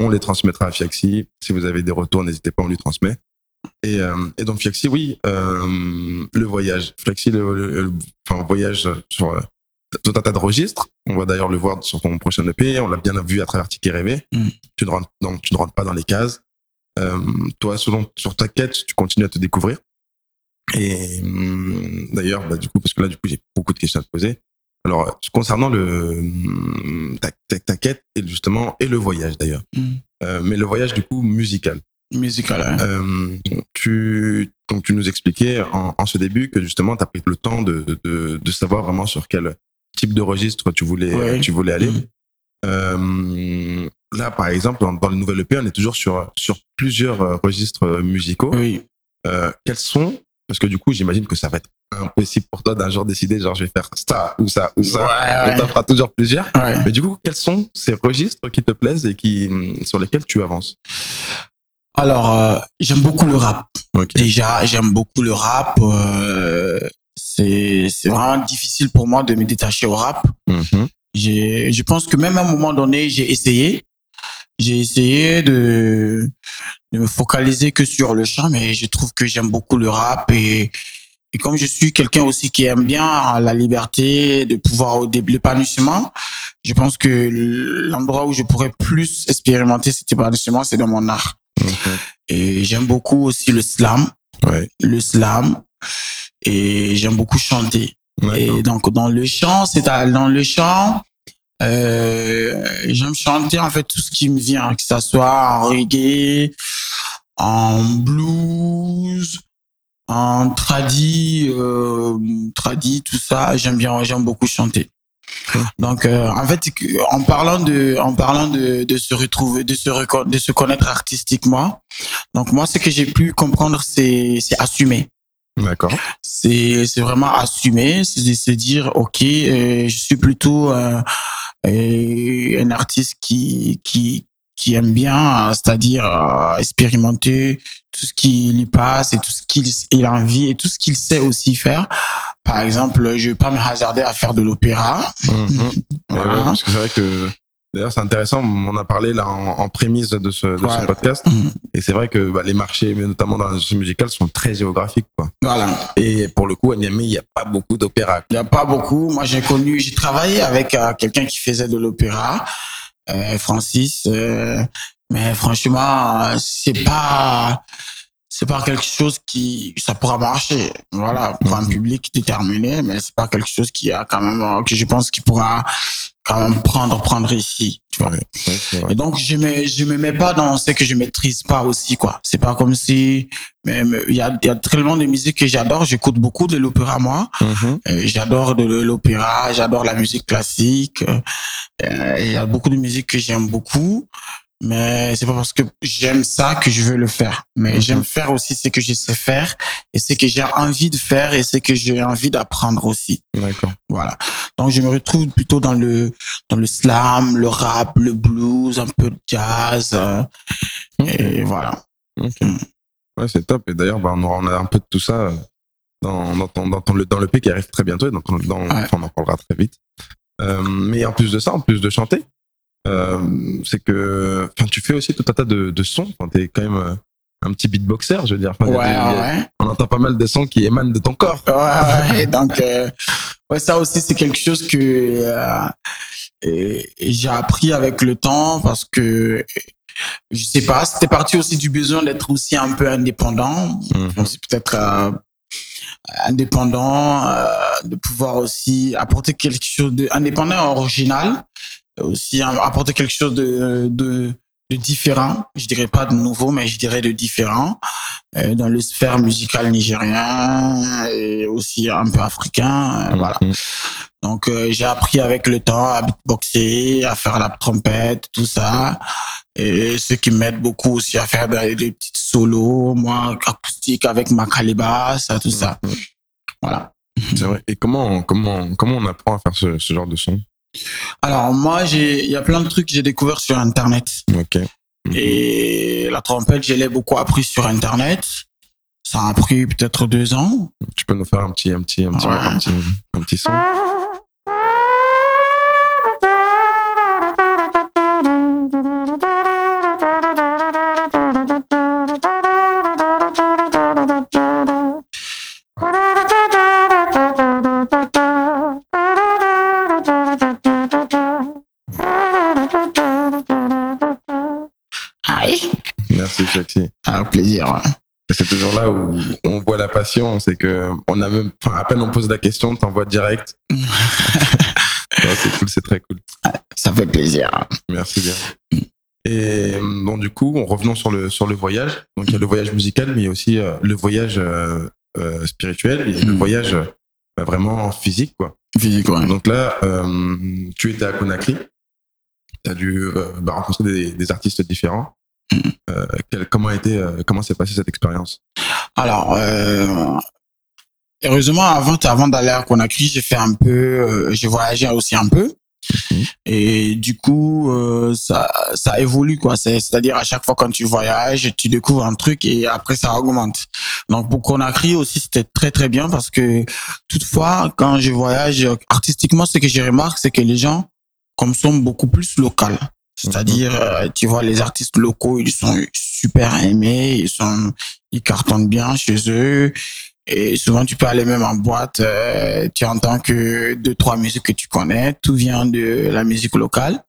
On les transmettra à Fiaxi. Si vous avez des retours, n'hésitez pas, on lui transmet. Et, euh, et donc, Fiaxi, oui, euh, le voyage. Fiaxi, le, le- le- enfin, voyage sur euh, tout un tas de registres. On va d'ailleurs le voir sur ton prochain EP. On l'a bien vu à travers Ticket Rêvé. Mm. Tu ne rentres, donc, tu ne rentres pas dans les cases. Toi, selon, sur ta quête, tu continues à te découvrir. Et d'ailleurs, bah, du coup, parce que là, du coup, j'ai beaucoup de questions à te poser. Alors, concernant le ta, ta, ta quête et justement et le voyage d'ailleurs, Mm. Mais le voyage du coup musical. Musical, ouais. Euh, tu donc tu nous expliquais en, en ce début que justement tu as pris le temps de, de, de savoir vraiment sur quel type de registre tu voulais Ouais. tu voulais aller. Mhm. Euh, là, par exemple, dans, le nouvel EP, on est toujours sur sur plusieurs euh, registres euh, musicaux. Oui. Euh, quels sont Parce que du coup, j'imagine que ça va être impossible pour toi d'un jour décider, genre je vais faire ça ou ça ou ça. Ouais, On ouais. fera toujours plusieurs. Ouais. Mais du coup, quels sont ces registres qui te plaisent et qui sur lesquels tu avances? Alors, euh, j'aime beaucoup le rap. Ok. Déjà, j'aime beaucoup le rap. euh, c'est c'est vraiment difficile pour moi de me détacher au rap. Mhm. J'ai, je pense que même à un moment donné, j'ai essayé. J'ai essayé de, de me focaliser que sur le chant, mais je trouve que j'aime beaucoup le rap et, et comme je suis quelqu'un aussi qui aime bien la liberté, de pouvoir l'épanouissement, je pense que l'endroit où je pourrais plus expérimenter cet épanouissement, c'est dans mon art. Ok. Et j'aime beaucoup aussi le slam. Ouais. le slam et j'aime beaucoup chanter. Et donc dans le chant, c'est à- dans le chant, euh, j'aime chanter en fait tout ce qui me vient, que ça soit en reggae, en blues, en tradi, euh, tradi, tout ça. J'aime bien, j'aime beaucoup chanter. Donc euh, en fait, en parlant de, en parlant de, de se retrouver, de se de se connaître artistiquement. Donc moi, ce que j'ai pu comprendre, c'est c'est assumer D'accord. c'est c'est vraiment assumer c'est de se dire ok euh, je suis plutôt euh, un artiste qui qui qui aime bien c'est-à-dire expérimenter tout ce qui lui passe et tout ce qu'il il a envie et tout ce qu'il sait aussi faire par exemple je vais pas me hasarder à faire de l'opéra Mhm. Ouais, Voilà. ouais, parce que c'est vrai que d'ailleurs c'est intéressant. On en a parlé là en, en prémisse de ce, de ce podcast. Mhm. Et c'est vrai que bah, les marchés, notamment dans l'industrie musicale, sont très géographiques. Quoi. voilà Et pour le coup, à Niamey, il n'y a pas beaucoup d'opéra. Il n'y a pas beaucoup. Moi, j'ai connu, j'ai travaillé avec euh, quelqu'un qui faisait de l'opéra, euh, Francis. euh, mais franchement, c'est pas, c'est pas quelque chose qui, ça pourra marcher. Voilà, pour un public déterminé, mais c'est pas quelque chose qui a quand même, euh, que je pense qu'il pourra quand même prendre, prendre ici. Tu vois. Ouais. Et donc, je me, je me mets pas dans ce que je maîtrise pas aussi, quoi. C'est pas comme si, mais il y a, il y a tellement de musique que j'adore. J'écoute beaucoup de l'opéra, moi. Mhm. Euh, J'adore de l'opéra, j'adore la musique classique. Euh, Il y a beaucoup de musique que j'aime beaucoup, mais c'est pas parce que j'aime ça que je veux le faire. Mais Mhm. j'aime faire aussi ce que je sais faire et ce que j'ai envie de faire et ce que j'ai envie d'apprendre aussi. D'accord. Voilà. Donc je me retrouve plutôt dans le dans le slam, le rap, le blues, un peu de jazz. euh, et voilà. Ouais, c'est top. Et d'ailleurs, bah, on, aura, un peu de tout ça euh, dans, dans, ton, dans, ton, dans le P qui arrive très bientôt. Et dans, ton- dans, Ouais. enfin, on en parlera très vite. Euh, mais en plus de ça, en plus de chanter, euh, c'est que tu fais aussi tout un tas de, de sons. Enfin, T'es quand même euh, un petit beatboxer, je veux dire. Ouais, des- ouais. On entend pas mal de sons qui émanent de ton corps. Ouais. Donc, euh, ouais, ça aussi, c'est quelque chose que euh, et- et j'ai appris avec le temps parce que je sais pas, c'était parti aussi du besoin d'être aussi un peu indépendant. Mhm. C'est peut-être euh, indépendant, de pouvoir aussi apporter quelque chose de indépendant, original, aussi apporter quelque chose de, de de différent. Je dirais pas de nouveau, mais je dirais de différent euh, dans le sphère musicale nigérien et aussi un peu africain. euh, Voilà. Mhm. Donc euh, j'ai appris avec le temps à beatboxer, à faire la trompette, tout ça. Et ce qui m'aide beaucoup aussi à faire des, des petites solos, moi, acoustique avec ma calebasse, tout ça. Mhm. Voilà. C'est vrai. Et comment, comment, comment on apprend à faire ce, ce genre de son? Alors moi, j'ai, il y a plein de trucs que j'ai découvert sur Internet. Ok. Mhm. Et la trompette, je l'ai beaucoup appris sur Internet. Ça a pris peut-être deux ans. Tu peux nous faire un petit, un petit, un petit, Ouais. un petit, un petit son? Merci. Avec plaisir. Et C'est toujours là où on voit la passion, c'est que on a même, à peine on pose la question, t'envoies direct. C'est cool, c'est très cool. Ça fait plaisir. Merci bien. Et euh, bon, du coup, en revenant sur le sur le voyage, donc il y a le voyage musical, mais il y a aussi euh, le voyage euh, euh, spirituel et le Mm. voyage euh, bah, vraiment physique, quoi. Physique, ouais. Donc là, euh, tu étais à Conakry, tu as dû euh, bah, rencontrer des, des artistes différents. Euh, quel- comment a été, euh, comment s'est passée cette expérience? Alors, euh, heureusement, avant, avant d'aller à Conakry, j'ai fait un peu, euh, j'ai voyagé aussi un peu. Mhm. Et du coup, euh, ça, ça évolue, quoi. C'est- C'est-à-dire, à chaque fois quand tu voyages, tu découvres un truc et après, ça augmente. Donc, pour Conakry aussi, c'était très, très bien parce que toutefois, quand je voyage artistiquement, ce que je remarque, c'est que les gens consomment beaucoup plus local. C'est-à-dire, euh, tu vois, les artistes locaux, ils sont super aimés, ils sont, ils cartonnent bien chez eux. Et souvent, tu peux aller même en boîte, euh, tu entends que deux, trois musiques que tu connais, tout vient de la musique locale.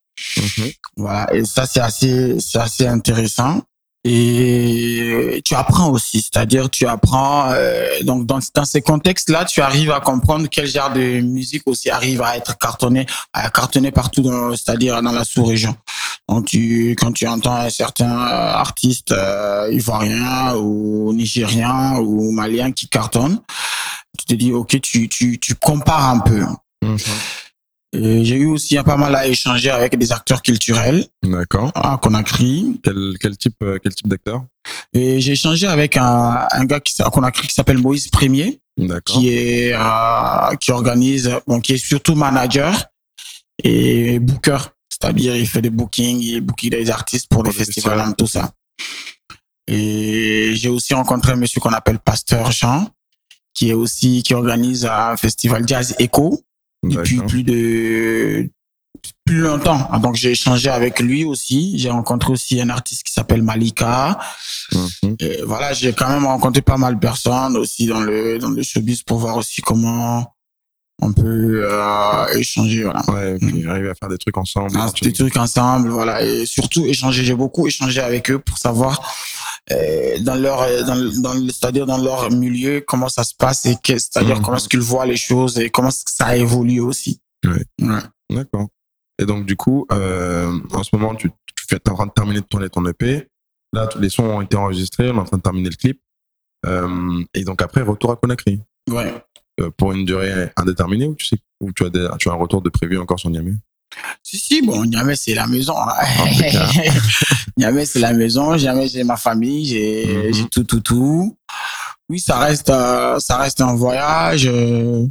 Voilà. Et ça, c'est assez, c'est assez intéressant. Et tu apprends aussi, c'est-à-dire tu apprends. Euh, donc dans, ces contextes-là, tu arrives à comprendre quel genre de musique aussi arrive à être cartonné, à cartonner partout, c'est-à-dire dans la sous-région. Donc tu, quand tu entends certains artistes euh, ivoiriens ou nigériens ou maliens qui cartonnent, tu te dis ok, tu tu tu compares un peu. Mhm. J'ai eu aussi pas mal à échanger avec des acteurs culturels. D'accord. À Conakry. Quel, quel type, euh, quel type d'acteur? Et j'ai échangé avec un, un gars qui, à Conakry qui s'appelle Moïse Premier. Qui est, euh, qui organise, bon, qui est surtout manager et booker. C'est-à-dire, il fait des bookings, il book des artistes pour, des festivals, tout ça. Et j'ai aussi rencontré un monsieur qu'on appelle Pasteur Jean, qui est aussi, qui organise un festival jazz Echo depuis plus de plus longtemps. Ah, donc j'ai échangé avec lui aussi. J'ai rencontré aussi un artiste qui s'appelle Malika. Mhm. Et voilà, j'ai quand même rencontré pas mal de personnes aussi dans le dans le showbiz pour voir aussi comment on peut euh, échanger voilà ouais puis mm. arriver à faire des trucs ensemble ah, des trucs ensemble voilà et surtout échanger j'ai beaucoup échangé avec eux pour savoir dans leur dans, dans c'est-à-dire dans leur milieu comment ça se passe et c'est-à-dire mm. comment est-ce qu'ils voient les choses et comment ça évolue aussi. Ouais, ouais. d'accord. Et donc du coup euh, en ce moment tu tu fais en train de terminer de tourner ton EP là tous les sons ont été enregistrés on est en train de terminer le clip. Euh, et donc après retour à Conakry. Ouais. Euh, pour une durée indéterminée ou tu sais ou tu as des, tu as un retour de prévu encore sur Niamey? Si si bon Niamey c'est la maison hein. Niamey c'est la maison Niamey j'ai ma famille j'ai mm tout tout tout oui ça reste euh, ça reste un voyage euh,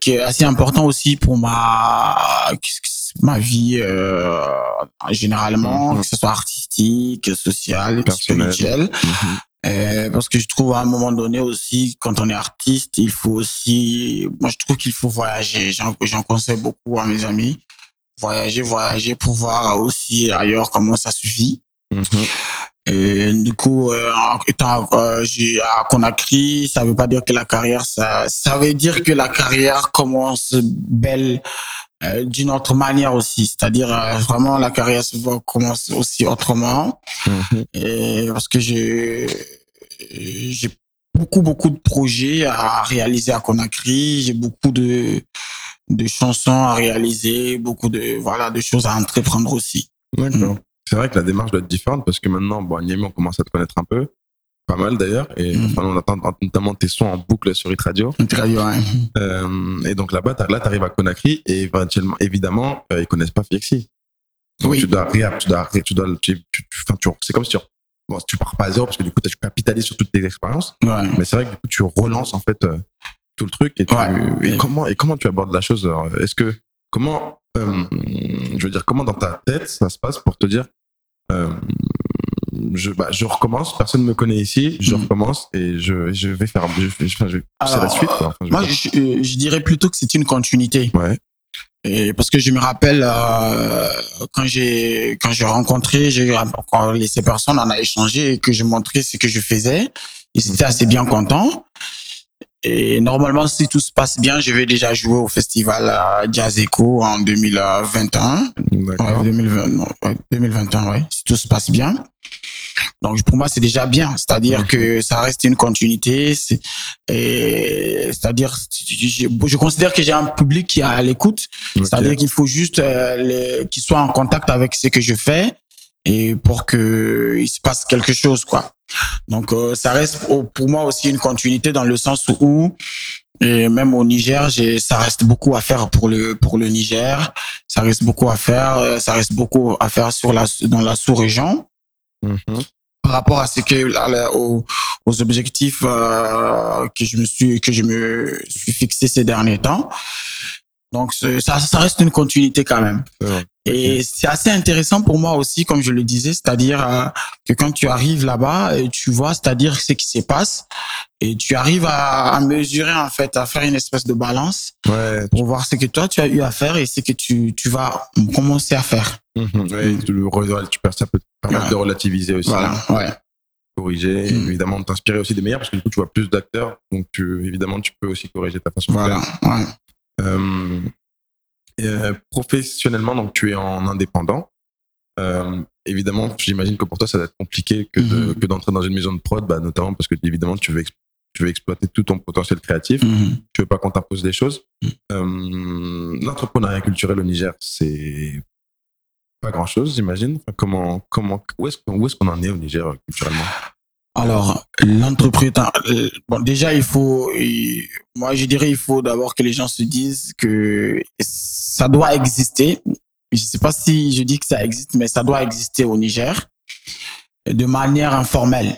qui est assez important aussi pour ma ma vie euh, généralement mhm. que ce soit artistique social spirituel mhm. Euh, parce que je trouve à un moment donné aussi, quand on est artiste, il faut aussi, moi je trouve qu'il faut voyager. J'en conseille beaucoup à mes amis. Voyager, voyager pour voir aussi ailleurs comment ça se vit. Mm-hmm. Et du coup, euh, étant euh, à Conakry, ça veut pas dire que la carrière, ça, ça veut dire que la carrière commence belle euh, d'une autre manière aussi. C'est-à-dire euh, vraiment la carrière se voit commence aussi autrement. Et parce que j'ai j'ai beaucoup beaucoup de projets à réaliser à Conakry. J'ai beaucoup de de chansons à réaliser, beaucoup de voilà de choses à entreprendre aussi. D'accord. Mm. C'est vrai que la démarche doit être différente parce que maintenant, bon, on commence à te connaître un peu pas mal d'ailleurs. Et mm. enfin, on attend notamment tes sons en boucle sur Hit Radio. Radio, ouais. Euh, et donc là-bas, là, t'arrives à Conakry et éventuellement, évidemment, euh, ils connaissent pas Fiexi. Donc oui. tu dois réap, tu dois, tu dois, tu, tu, tu c'est comme si tu, bon, tu pars pas à zéro parce que du coup, tu capitalises sur toutes tes expériences. Ouais. Mais c'est vrai que du coup, tu relances en fait euh, tout le truc et, tu, et comment et comment tu abordes la chose Est-ce que comment, euh, je veux dire, comment dans ta tête ça se passe pour te dire euh, je, bah, je recommence, personne ne me connaît ici, je mm. recommence et je, je vais faire, je, je, c'est la suite. Quoi. moi, je, je, dirais plutôt que c'est une continuité. Ouais. Et parce que je me rappelle euh, quand j'ai quand j'ai rencontré, j'ai quand ces personnes, on a échangé et que je montrais ce que je faisais, ils étaient assez bien contents. Et normalement, si tout se passe bien, je vais déjà jouer au festival Jazz Echo en 2021. Ouais, 2020, 2021, ouais. Si tout se passe bien. Donc pour moi c'est déjà bien, c'est-à-dire que ça reste une continuité. C'est-à-dire, je, considère que j'ai un public qui est à l'écoute. C'est-à-dire qu'il faut juste euh, qu'il soit en contact avec ce que je fais et pour que il se passe quelque chose quoi. Donc euh, ça reste pour moi aussi une continuité dans le sens où et même au Niger, j'ai ça reste beaucoup à faire pour le pour le Niger, ça reste beaucoup à faire, euh, ça reste beaucoup à faire sur la dans la sous-région. Mm-hmm. Par rapport à ce que aux, aux objectifs euh, que je me suis que je me suis fixé ces derniers temps. Donc ça, ça reste une continuité quand même. Et c'est assez intéressant pour moi aussi, comme je le disais, c'est-à-dire euh, que quand tu arrives là-bas, euh, tu vois, c'est-à-dire ce qui se passe, et tu arrives à, à, mesurer en fait, à faire une espèce de balance ouais. pour voir ce que toi tu as eu à faire et ce que tu tu vas commencer à faire. Mmh, ouais, tu, ça peut permettre de relativiser aussi. Voilà, ouais. Corriger, mmh. évidemment, t'inspirer aussi des meilleurs parce que du coup tu vois plus d'acteurs, donc tu, évidemment tu peux aussi corriger ta façon de faire. Ouais. Euh, euh, professionnellement, donc tu es en indépendant. Euh, évidemment, j'imagine que pour toi, ça va être compliqué que de- Mhm. que d'entrer dans une maison de prod, bah, notamment parce que évidemment, tu veux, ex- tu veux exploiter tout ton potentiel créatif. Mhm. Tu veux pas qu'on t'impose des choses. Mhm. Euh, L'entrepreneuriat culturel au Niger, c'est pas grand chose, j'imagine. Enfin, comment, comment, où est-ce qu'on où est-ce qu'on en est au Niger culturellement? Alors, l'entreprise, euh, bon, déjà, il faut, moi, je dirais, il faut d'abord que les gens se disent que ça doit exister. Je sais pas si je dis que ça existe, mais ça doit exister au Niger de manière informelle.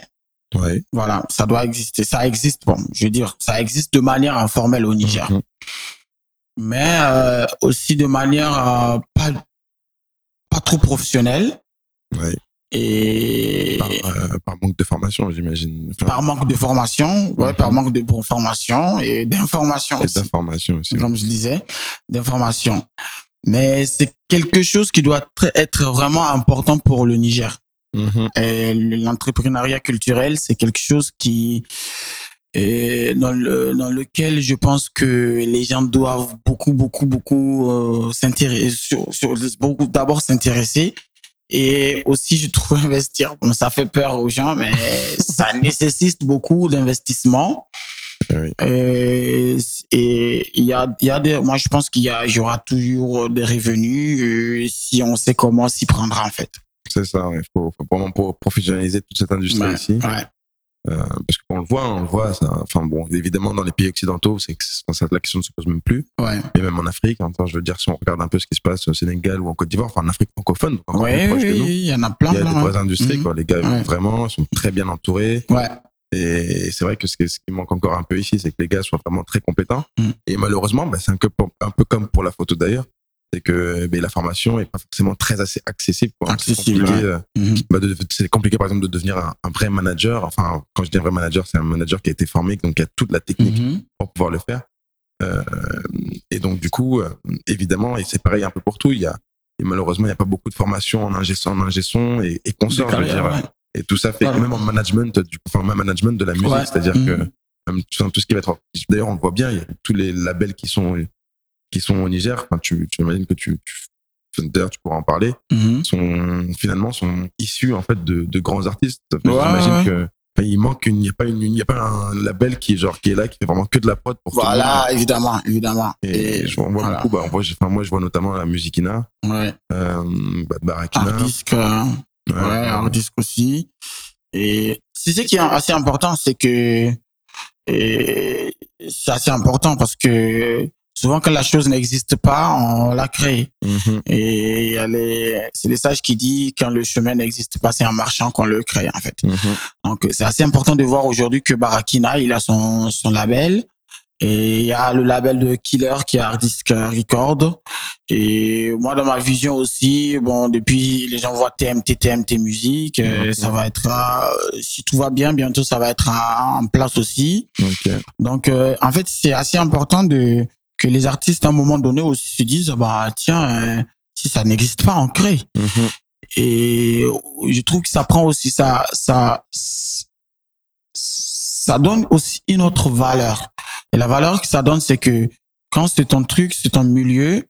Ouais. Voilà, ça doit exister. Ça existe, bon, je veux dire, ça existe de manière informelle au Niger, Mhm. mais euh, aussi de manière euh, pas, pas trop professionnelle Ouais. Et Par, euh, par manque de formation, j'imagine. Enfin, par manque de formation, ouais, par manque de bonne formation et d'information et d'information aussi. comme je disais, d'information. Mais c'est quelque chose qui doit tr- être vraiment important pour le Niger. Mhm. Et l'entrepreneuriat culturel, c'est quelque chose qui dans le dans lequel je pense que les gens doivent beaucoup beaucoup beaucoup euh, s'intéresser sur, sur beaucoup d'abord s'intéresser et aussi je trouve investir bon ça fait peur aux gens mais ça nécessite beaucoup d'investissement Oui. et et il y a il y a des moi je pense qu'il y a y aura toujours des revenus euh, si on sait comment s'y prendre en fait C'est ça, il faut, faut vraiment pour professionnaliser toute cette industrie Ouais, ici. ouais. Euh, parce qu'on le voit, on le voit. Ça, enfin bon, évidemment, dans les pays occidentaux, c'est la question ne se pose même plus. ouais Et même en Afrique, hein, je veux dire, si on regarde un peu ce qui se passe au Sénégal ou en Côte d'Ivoire, enfin en Afrique francophone, donc Oui, il y en a plein. il y a plein, des vraies industries, Mhm. quoi. Les gars, Ouais. vraiment, sont très bien entourés. Ouais, Et c'est vrai que ce qui, manque encore un peu ici, c'est que les gars soient vraiment très compétents. Mhm. Et malheureusement, bah, c'est un peu, un peu comme pour la photo d'ailleurs. C'est que ben, la formation est pas forcément très assez accessible. quoi. C'est Accessible, compliqué, ouais. euh, Mhm. bah, de- c'est compliqué par exemple de devenir un, un vrai manager. Enfin, quand je dis un vrai manager, c'est un manager qui a été formé, donc qui a toute la technique Mhm. pour pouvoir le faire. Euh, et donc du coup, euh, évidemment, et c'est pareil un peu pour tout, il y a et malheureusement, il n'y a pas beaucoup de formation en ingé son, en ingé son et, et consorts, ouais. Et tout ça fait que même en management, du enfin, management de la musique, Ouais. c'est-à-dire Mhm. que tout, tout ce qui va être. D'ailleurs, on le voit bien, il y a tous les labels qui sont qui sont au Niger. Enfin, tu, tu imagines que tu, tu D'ailleurs, tu pourras en parler. Mhm. Sont finalement sont issus en fait de, de grands artistes. Ouais, J'imagine ouais. que il manque une, il n'y a pas une, il n'y a pas un label qui est genre qui est là qui fait vraiment que de la prod pour tout le monde. Voilà, évidemment, évidemment. Et, je vois, on voit voilà. beaucoup. Bah, on voit, enfin, moi, je vois notamment la Musiquina, Ouais. euh, bah, Barakina. Hard disque, euh, Ouais, ouais, ouais. hard disque aussi. Et c'est ce qui est assez important, c'est que et c'est assez important parce que souvent quand la chose n'existe pas, on la crée. Mhm. Et c'est les sages qui dit quand le chemin n'existe pas, c'est en marchant qu'on le crée en fait. Mhm. Donc c'est assez important de voir aujourd'hui que Barakina, il a son, son label. Et il y a le label de Killer qui est Hard Disk Record. Et moi, dans ma vision aussi, bon, depuis, les gens voient TMT, TMT Musique. euh. Ça va être, euh, si tout va bien, bientôt, ça va être en, en place aussi. Donc, euh, en fait, c'est assez important de que les artistes, à un moment donné, aussi se disent, bah, tiens, euh, si ça n'existe pas, on crée. Mhm. Et je trouve que ça prend aussi ça, ça, ça donne aussi une autre valeur. Et la valeur que ça donne, c'est que quand c'est ton truc, c'est ton milieu,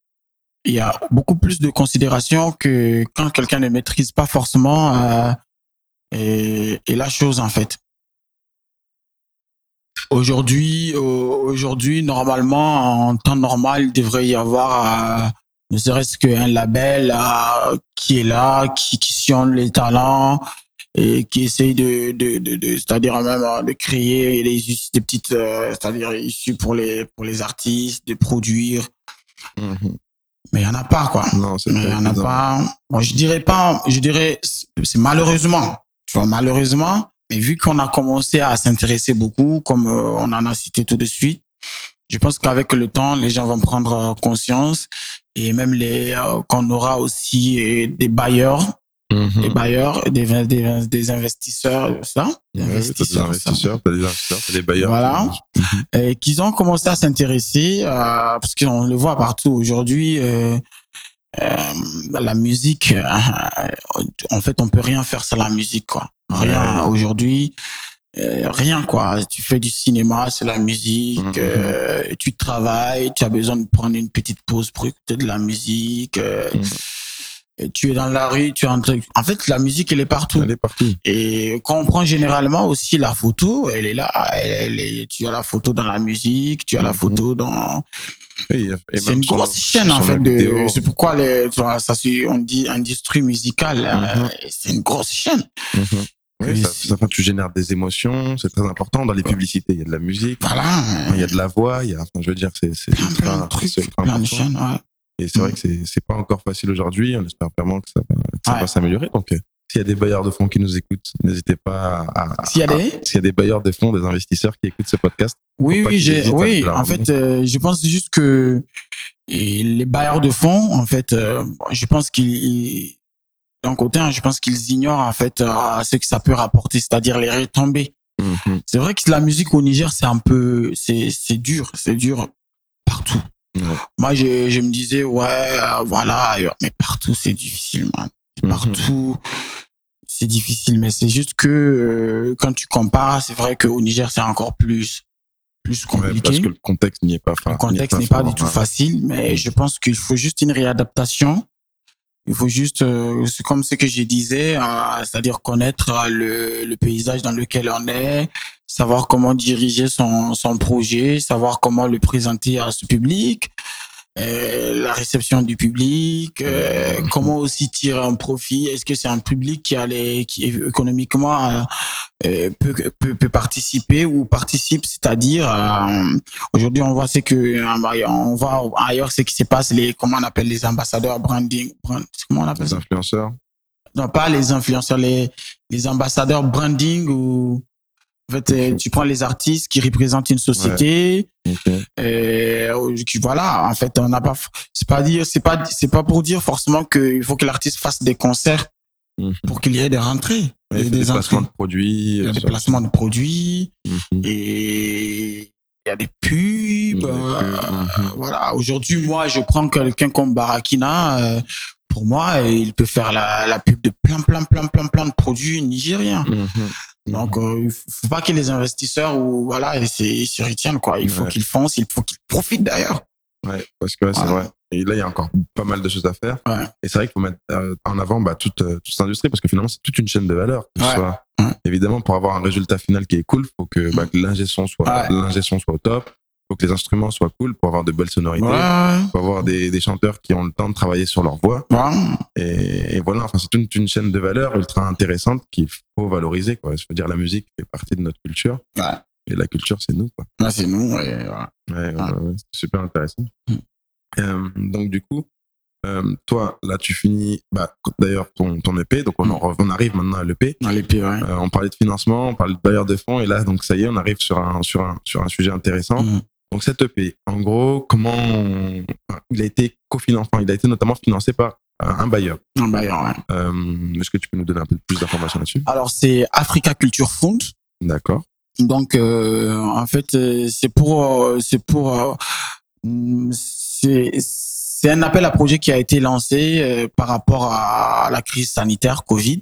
il y a beaucoup plus de considération que quand quelqu'un ne maîtrise pas forcément euh, et, et la chose en fait. Aujourd'hui, euh, aujourd'hui, normalement, en temps normal, il devrait y avoir euh, ne serait-ce qu'un label euh, qui est là, qui, qui sillonne les talents et qui essaye de, de, de, de c'est-à-dire même euh, de créer des, des petites, euh, c'est-à-dire issues pour les pour les artistes, de produire. Mhm. Mais il y en a pas quoi. Non, c'est il y en a pas. Moi, je dirais pas. Je dirais c'est malheureusement. Tu vois, malheureusement. Mais vu qu'on a commencé à s'intéresser beaucoup, comme euh, on en a cité tout de suite, je pense qu'avec le temps, les gens vont prendre euh, conscience et même les euh, qu'on aura aussi euh, des bailleurs, Mhm. des bailleurs, des, des, des investisseurs, ça, des Ouais, t'as des investisseurs, ça. investisseurs, des investisseurs, t'as des bailleurs. Voilà. Mhm. et qu'ils ont commencé à s'intéresser, euh, parce qu'on le voit partout aujourd'hui, euh, la musique, euh, en fait, on peut rien faire sans la musique, quoi. Rien aujourd'hui, euh, rien, quoi. Tu fais du cinéma, c'est la musique, Mhm. euh, tu travailles, tu as besoin de prendre une petite pause pour écouter de la musique. euh. Tu es dans la rue, tu es en train... En fait, la musique, elle est partout. Elle est partout. Et quand on prend généralement aussi la photo, elle est là. Elle, est, tu as la photo dans la musique, tu as la Mhm. photo dans. Et- et C'est une grosse chaîne en fait. De, c'est pourquoi les, ça on dit industrie musicale. euh, Mhm. c'est une grosse chaîne. Mhm. Oui, ça, ça tu génères des émotions, c'est très important. Dans les publicités, il y a de la musique, Voilà. il y a de la voix, il y a, enfin, je veux dire, c'est c'est plein, plein ultra, de trucs, plein de chaînes. Ouais. Et c'est vrai Mm. que c'est pas encore facile aujourd'hui. On espère vraiment que ça va, ça s'améliorer. Donc, euh, s'il y a des bailleurs de fonds qui nous écoutent, n'hésitez pas à, S'il y a des s'il y a des bailleurs de fonds, des investisseurs qui écoutent ce podcast, Oui, oui, j'ai, oui. En fait, euh, je pense juste que et les bailleurs de fonds, en fait, euh, je pense qu'ils, d'un côté, hein, je pense qu'ils ignorent en fait euh, ce que ça peut rapporter, c'est-à-dire les retombées. Mhm. C'est vrai que la musique au Niger, c'est un peu, c'est dur, c'est dur partout. Ouais. Moi, je, je me disais, ouais, euh, voilà, mais partout, c'est difficile, man. Mhm. Partout, c'est difficile, mais c'est juste que euh, quand tu compares, c'est vrai qu'au Niger, c'est encore plus, plus Ouais, compliqué. parce que le contexte n'y est pas fa- Le contexte n'est pas du tout ouais. facile, mais je pense qu'il faut juste une réadaptation. Il faut juste, euh, c'est comme ce que je disais, euh, c'est-à-dire connaître euh, le, le paysage dans lequel on est, savoir comment diriger son, son projet, savoir comment le présenter à ce public, la réception du public, euh, Mhm. comment aussi tirer un profit? Est-ce que c'est un public qui a les, qui économiquement euh, euh, peut, peut, peut participer ou participe, c'est-à-dire euh, aujourd'hui on voit c'est que euh, on voit ailleurs ce qui se passe les comment on appelle les ambassadeurs branding brand- comment on appelle Les influenceurs. non pas les influenceurs les les ambassadeurs branding ou en fait euh, tu prends les artistes qui représentent une société Ok. euh, qui voilà en fait on n'a pas c'est pas dire c'est pas c'est pas pour dire forcément qu'il faut que l'artiste fasse des concerts Mhm. pour qu'il y ait des rentrées Ouais, et des des placements de produits. Il y a euh, des placements de produits Mhm. et il y a des pubs. Euh, mhm. Voilà. Aujourd'hui, moi, je prends quelqu'un comme Barakina. euh, pour moi, il peut faire la, la pub de plein, plein, plein, plein, plein de produits nigériens. Donc, euh, il faut pas que les investisseurs ou voilà, ils se, retiennent quoi. Il faut Ouais. qu'ils foncent, il faut qu'ils profitent d'ailleurs. Ouais, parce que c'est Voilà. vrai. Et là, il y a encore pas mal de choses à faire. Ouais. Et c'est vrai qu'il faut mettre euh, en avant bah, toute, euh, toute cette industrie parce que finalement, c'est toute une chaîne de valeur. Que Ouais. soit, évidemment, pour avoir un résultat final qui est cool, faut que, bah, que l'ingé soit, l'ingé son soit au top. Faut que les instruments soient cool pour avoir de belles sonorités. Ouais. Faut avoir des, des chanteurs qui ont le temps de travailler sur leur voix. Ouais. Et, et voilà, enfin, c'est toute une chaîne de valeur ultra intéressante qu'il faut valoriser. Quoi. Je veux dire, la musique fait partie de notre culture. Ouais. Et la culture, c'est nous. Quoi. C'est nous. Ah. c'est super intéressant. Mm. Euh, donc du coup, euh, toi, là, tu finis, bah, d'ailleurs, ton, ton EP. Donc on, Mm. en- on arrive maintenant à l'EP. Ouais. Euh, on parlait de financement, on parlait de bailleurs de fonds, et là, donc ça y est, on arrive sur un sur un sur un sujet intéressant. Mm. Donc cet EP, en gros, comment on- il a été cofinancé, enfin, il a été notamment financé par un bailleur. Un bailleur, ouais. Euh, Est-ce que tu peux nous donner un peu plus d'informations là-dessus? Alors, c'est Africa Culture Fund. D'accord. Donc, euh, en fait, euh, c'est pour, c'est pour, mm, c'est, c'est un appel à projet qui a été lancé par rapport à la crise sanitaire Covid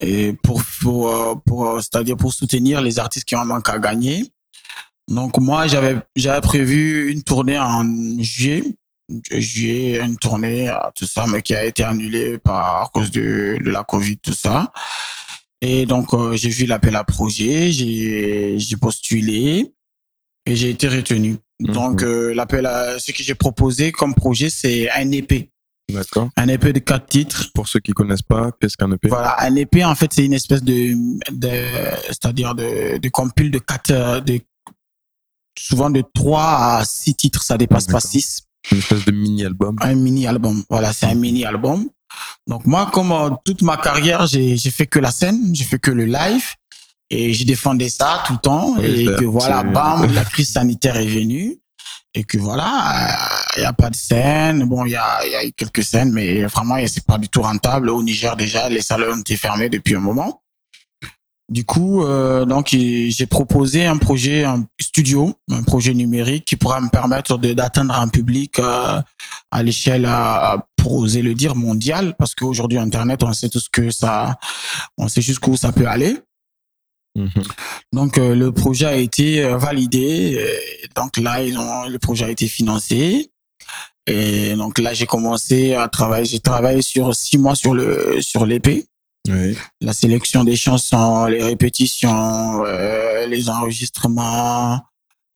et pour, pour, pour, c'est-à-dire pour soutenir les artistes qui ont un manque à gagner. Donc, moi, j'avais, j'avais prévu une tournée en juillet, juillet, une tournée, euh, tout ça, mais qui a été annulée par à cause de, de la Covid, tout ça. Et donc, euh, j'ai vu l'appel à projet, j'ai j'ai postulé et j'ai été retenu. Mhm. Donc, euh, l'appel à ce que j'ai proposé comme projet, c'est un EP. D'accord. Un EP de quatre titres. Pour ceux qui connaissent pas, qu'est-ce qu'un EP Voilà, un EP, en fait, c'est une espèce de, de c'est-à-dire de, de compile de quatre, de, souvent de trois à six titres, ça dépasse pas D'accord. six. Une espèce de mini-album. un mini album. Voilà, c'est un mini album. Donc moi, comme euh, toute ma carrière, j'ai fait que la scène, j'ai fait que le live et j'ai défendu ça tout le temps Oui, et que voilà, bam, la crise sanitaire est venue et que voilà, il y a pas de scène. Bon, il y a, y a eu quelques scènes, mais vraiment, c'est pas du tout rentable. Au Niger déjà, les salles ont été fermées depuis un moment. Du coup, euh, donc j'ai proposé un projet, un studio, un projet numérique qui pourra me permettre d'atteindre un public euh, à l'échelle, pour oser le dire, mondiale, parce qu'aujourd'hui Internet, on sait tout ce que ça, on sait jusqu'où ça peut aller. Mhm. Donc euh, le projet a été euh, validé, donc là ils ont, le projet a été financé. Et donc là, j'ai commencé à travailler. J'ai travaillé sur six mois sur le sur l'épée. Oui. La sélection des chansons, les répétitions, euh, les enregistrements,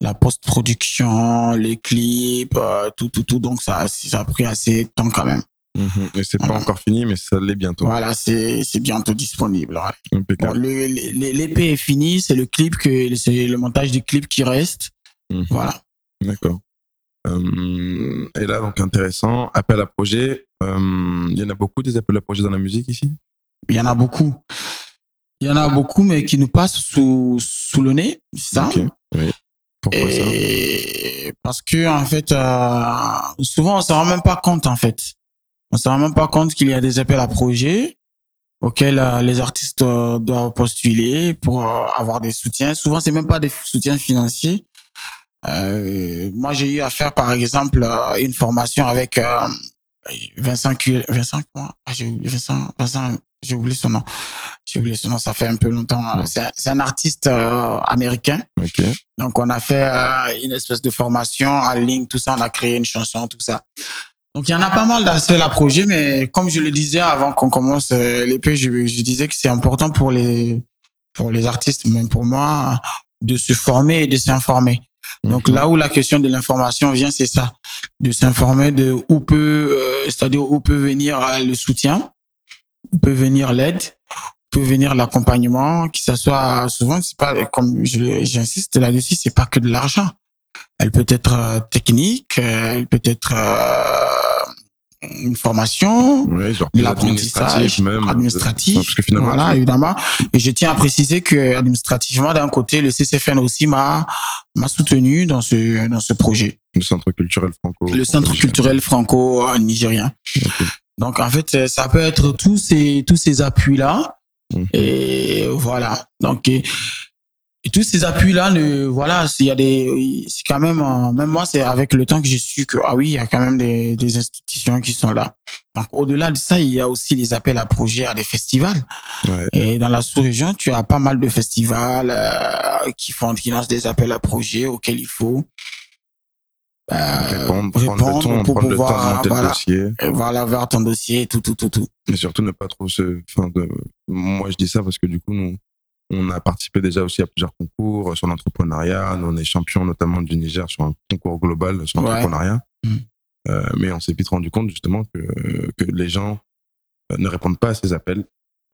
la post-production, les clips, euh, tout, tout, tout. Donc ça, ça a pris assez de temps quand même. Mhm. Et c'est pas Voilà. encore fini, mais ça l'est bientôt. Voilà, c'est c'est bientôt disponible. ouais. Bon, L'épée est finie, c'est le clip que c'est le montage du clip qui reste. Mhm. Voilà. D'accord. Euh, et là, donc intéressant. Appel à projet. Euh, Il y en a beaucoup des appels à projet dans la musique ici? Il y en a beaucoup. Il y en a beaucoup, mais qui nous passent sous, sous le nez, c'est ça? Oui. Pourquoi ça? Et parce que en fait, euh, souvent on se rend même pas compte en fait. On se rend même pas compte qu'il y a des appels à projets auxquels euh, les artistes euh, doivent postuler pour avoir des soutiens. Souvent, c'est même pas des soutiens financiers. Moi, j'ai eu à faire par exemple une formation avec euh, Vincent Vincent ah, Vincent Vincent j'ai oublié son nom. J'ai oublié son nom. Ça fait un peu longtemps. C'est un- artiste euh, américain. Donc, on a fait euh, une espèce de formation en ligne, tout ça. On a créé une chanson, tout ça. Donc, il y en a pas mal d'aspects à projet, mais comme je le disais avant qu'on commence euh, l'épée, je, je disais que c'est important pour les, pour les artistes, même pour moi, de se former et de s'informer. Donc, là où la question de l'information vient, c'est ça. De s'informer de où peut, euh, c'est-à-dire où peut venir euh, le soutien, peut venir l'aide, peut venir l'accompagnement, que ça soit souvent c'est pas comme j'insiste là-dessus, c'est pas que de l'argent. Elle peut être euh, technique, euh, elle peut être euh, une formation, l'apprentissage administratif administratif. Parce que finalement, voilà, évidemment. Et je tiens à préciser que administrativement, d'un côté, le CCFN aussi m'a m'a soutenu dans ce dans ce projet, le centre culturel franco. le centre culturel franco-nigérien. Donc en fait, euh, ça peut être tous ces tous ces appuis là. Mhm. Et voilà. Donc et, et tous ces appuis là, ne voilà, s'il y a des, c'est quand même, euh, même moi, c'est avec le temps que j'ai su que ah oui, il y a quand même des, des institutions qui sont là. Donc au-delà de ça, il y a aussi les appels à projets à des festivals. Ouais. Et dans la sous-région, tu as pas mal de festivals euh, qui font qui lancent des appels à projets auxquels il faut euh, Répondre, prendre le temps, pour prendre le temps de pouvoir le dossier. voilà vers ton dossier, tout tout tout tout. Et surtout ne pas trop se. Enfin, de... Moi, je dis ça parce que du coup, nous, on a participé déjà aussi à plusieurs concours euh, sur l'entrepreneuriat. Nous, on est champion notamment du Niger sur un concours global sur Ouais. l'entrepreneuriat. Mm. Euh, mais on s'est vite rendu compte justement que, que les gens euh, ne répondent pas à ces appels.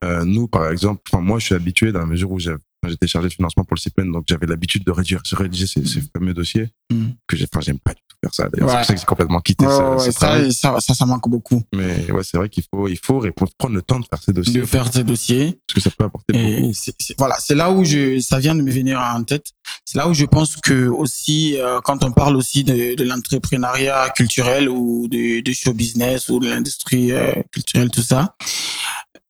Euh, nous, par exemple, enfin, moi, je suis habitué dans la mesure où j'étais chargé de financement pour le CIPEN, donc j'avais l'habitude de rédiger, rédiger ces, ces fameux dossiers Mm. que j'ai, enfin, j'aime pas du tout faire ça. D'ailleurs, Ouais. c'est pour ça que j'ai complètement quitté Ouais, ce, ouais, ce ça, travail. ça, ça, ça manque beaucoup Mais ouais, c'est vrai qu'il faut, il faut répondre, prendre le temps de faire ces dossiers de faire ces dossiers. parce que ça peut apporter beaucoup. Voilà, c'est là où je, ça vient de me venir en tête. C'est là où je pense que aussi, euh, quand on parle aussi de, de l'entrepreneuriat culturel ou de, de show business ou de l'industrie euh, culturelle, tout ça.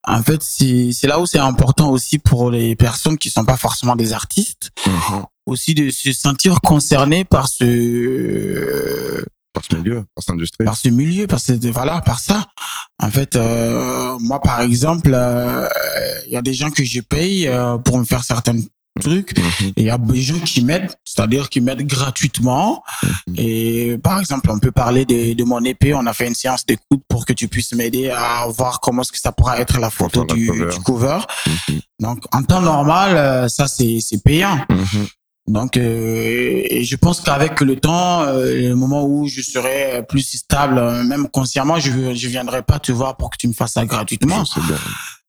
En fait, c'est là où c'est important aussi pour les personnes qui sont pas forcément des artistes, Mhm. aussi de se sentir concernés par ce Par ce milieu, par cette industrie. par ce milieu, par cette voilà, par ça. En fait, euh, moi par exemple, euh, il y a des gens que je paye euh, pour me faire certains trucs. Mhm. Et il y a des gens qui m'aident, c'est-à-dire qui m'aident gratuitement. Mhm. Et par exemple, on peut parler de, de mon épée. On a fait une séance d'écoute pour que tu puisses m'aider à voir comment est-ce que ça pourra être la photo du, cover. du cover. Mhm. Donc, en temps normal, euh, ça c'est c'est payant. Donc, euh, et je pense qu'avec le temps, euh, le moment où je serai plus stable, même consciemment, je je viendrai pas te voir pour que tu me fasses ça gratuitement. Bien.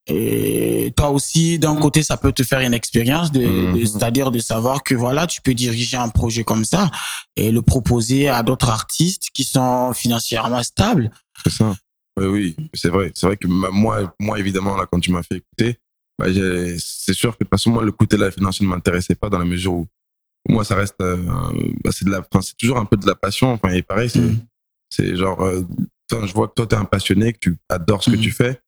Et toi aussi, d'un côté, ça peut te faire une expérience, de, de- Mhm. c'est-à-dire de savoir que voilà, tu peux diriger un projet comme ça et le proposer à d'autres artistes qui sont financièrement stables. C'est ça. Oui, oui, c'est vrai. C'est vrai que moi, moi, évidemment, là, quand tu m'as fait écouter, bah, c'est sûr que de toute façon, moi, le côté là financier ne m'intéressait pas dans la mesure où, où moi, ça reste, euh, bah, c'est de la, c'est toujours un peu de la passion. Enfin, et pareil, c'est, Mhm. c'est genre, euh, je vois que toi, t'es un passionné, que tu adores ce que Mhm. tu fais.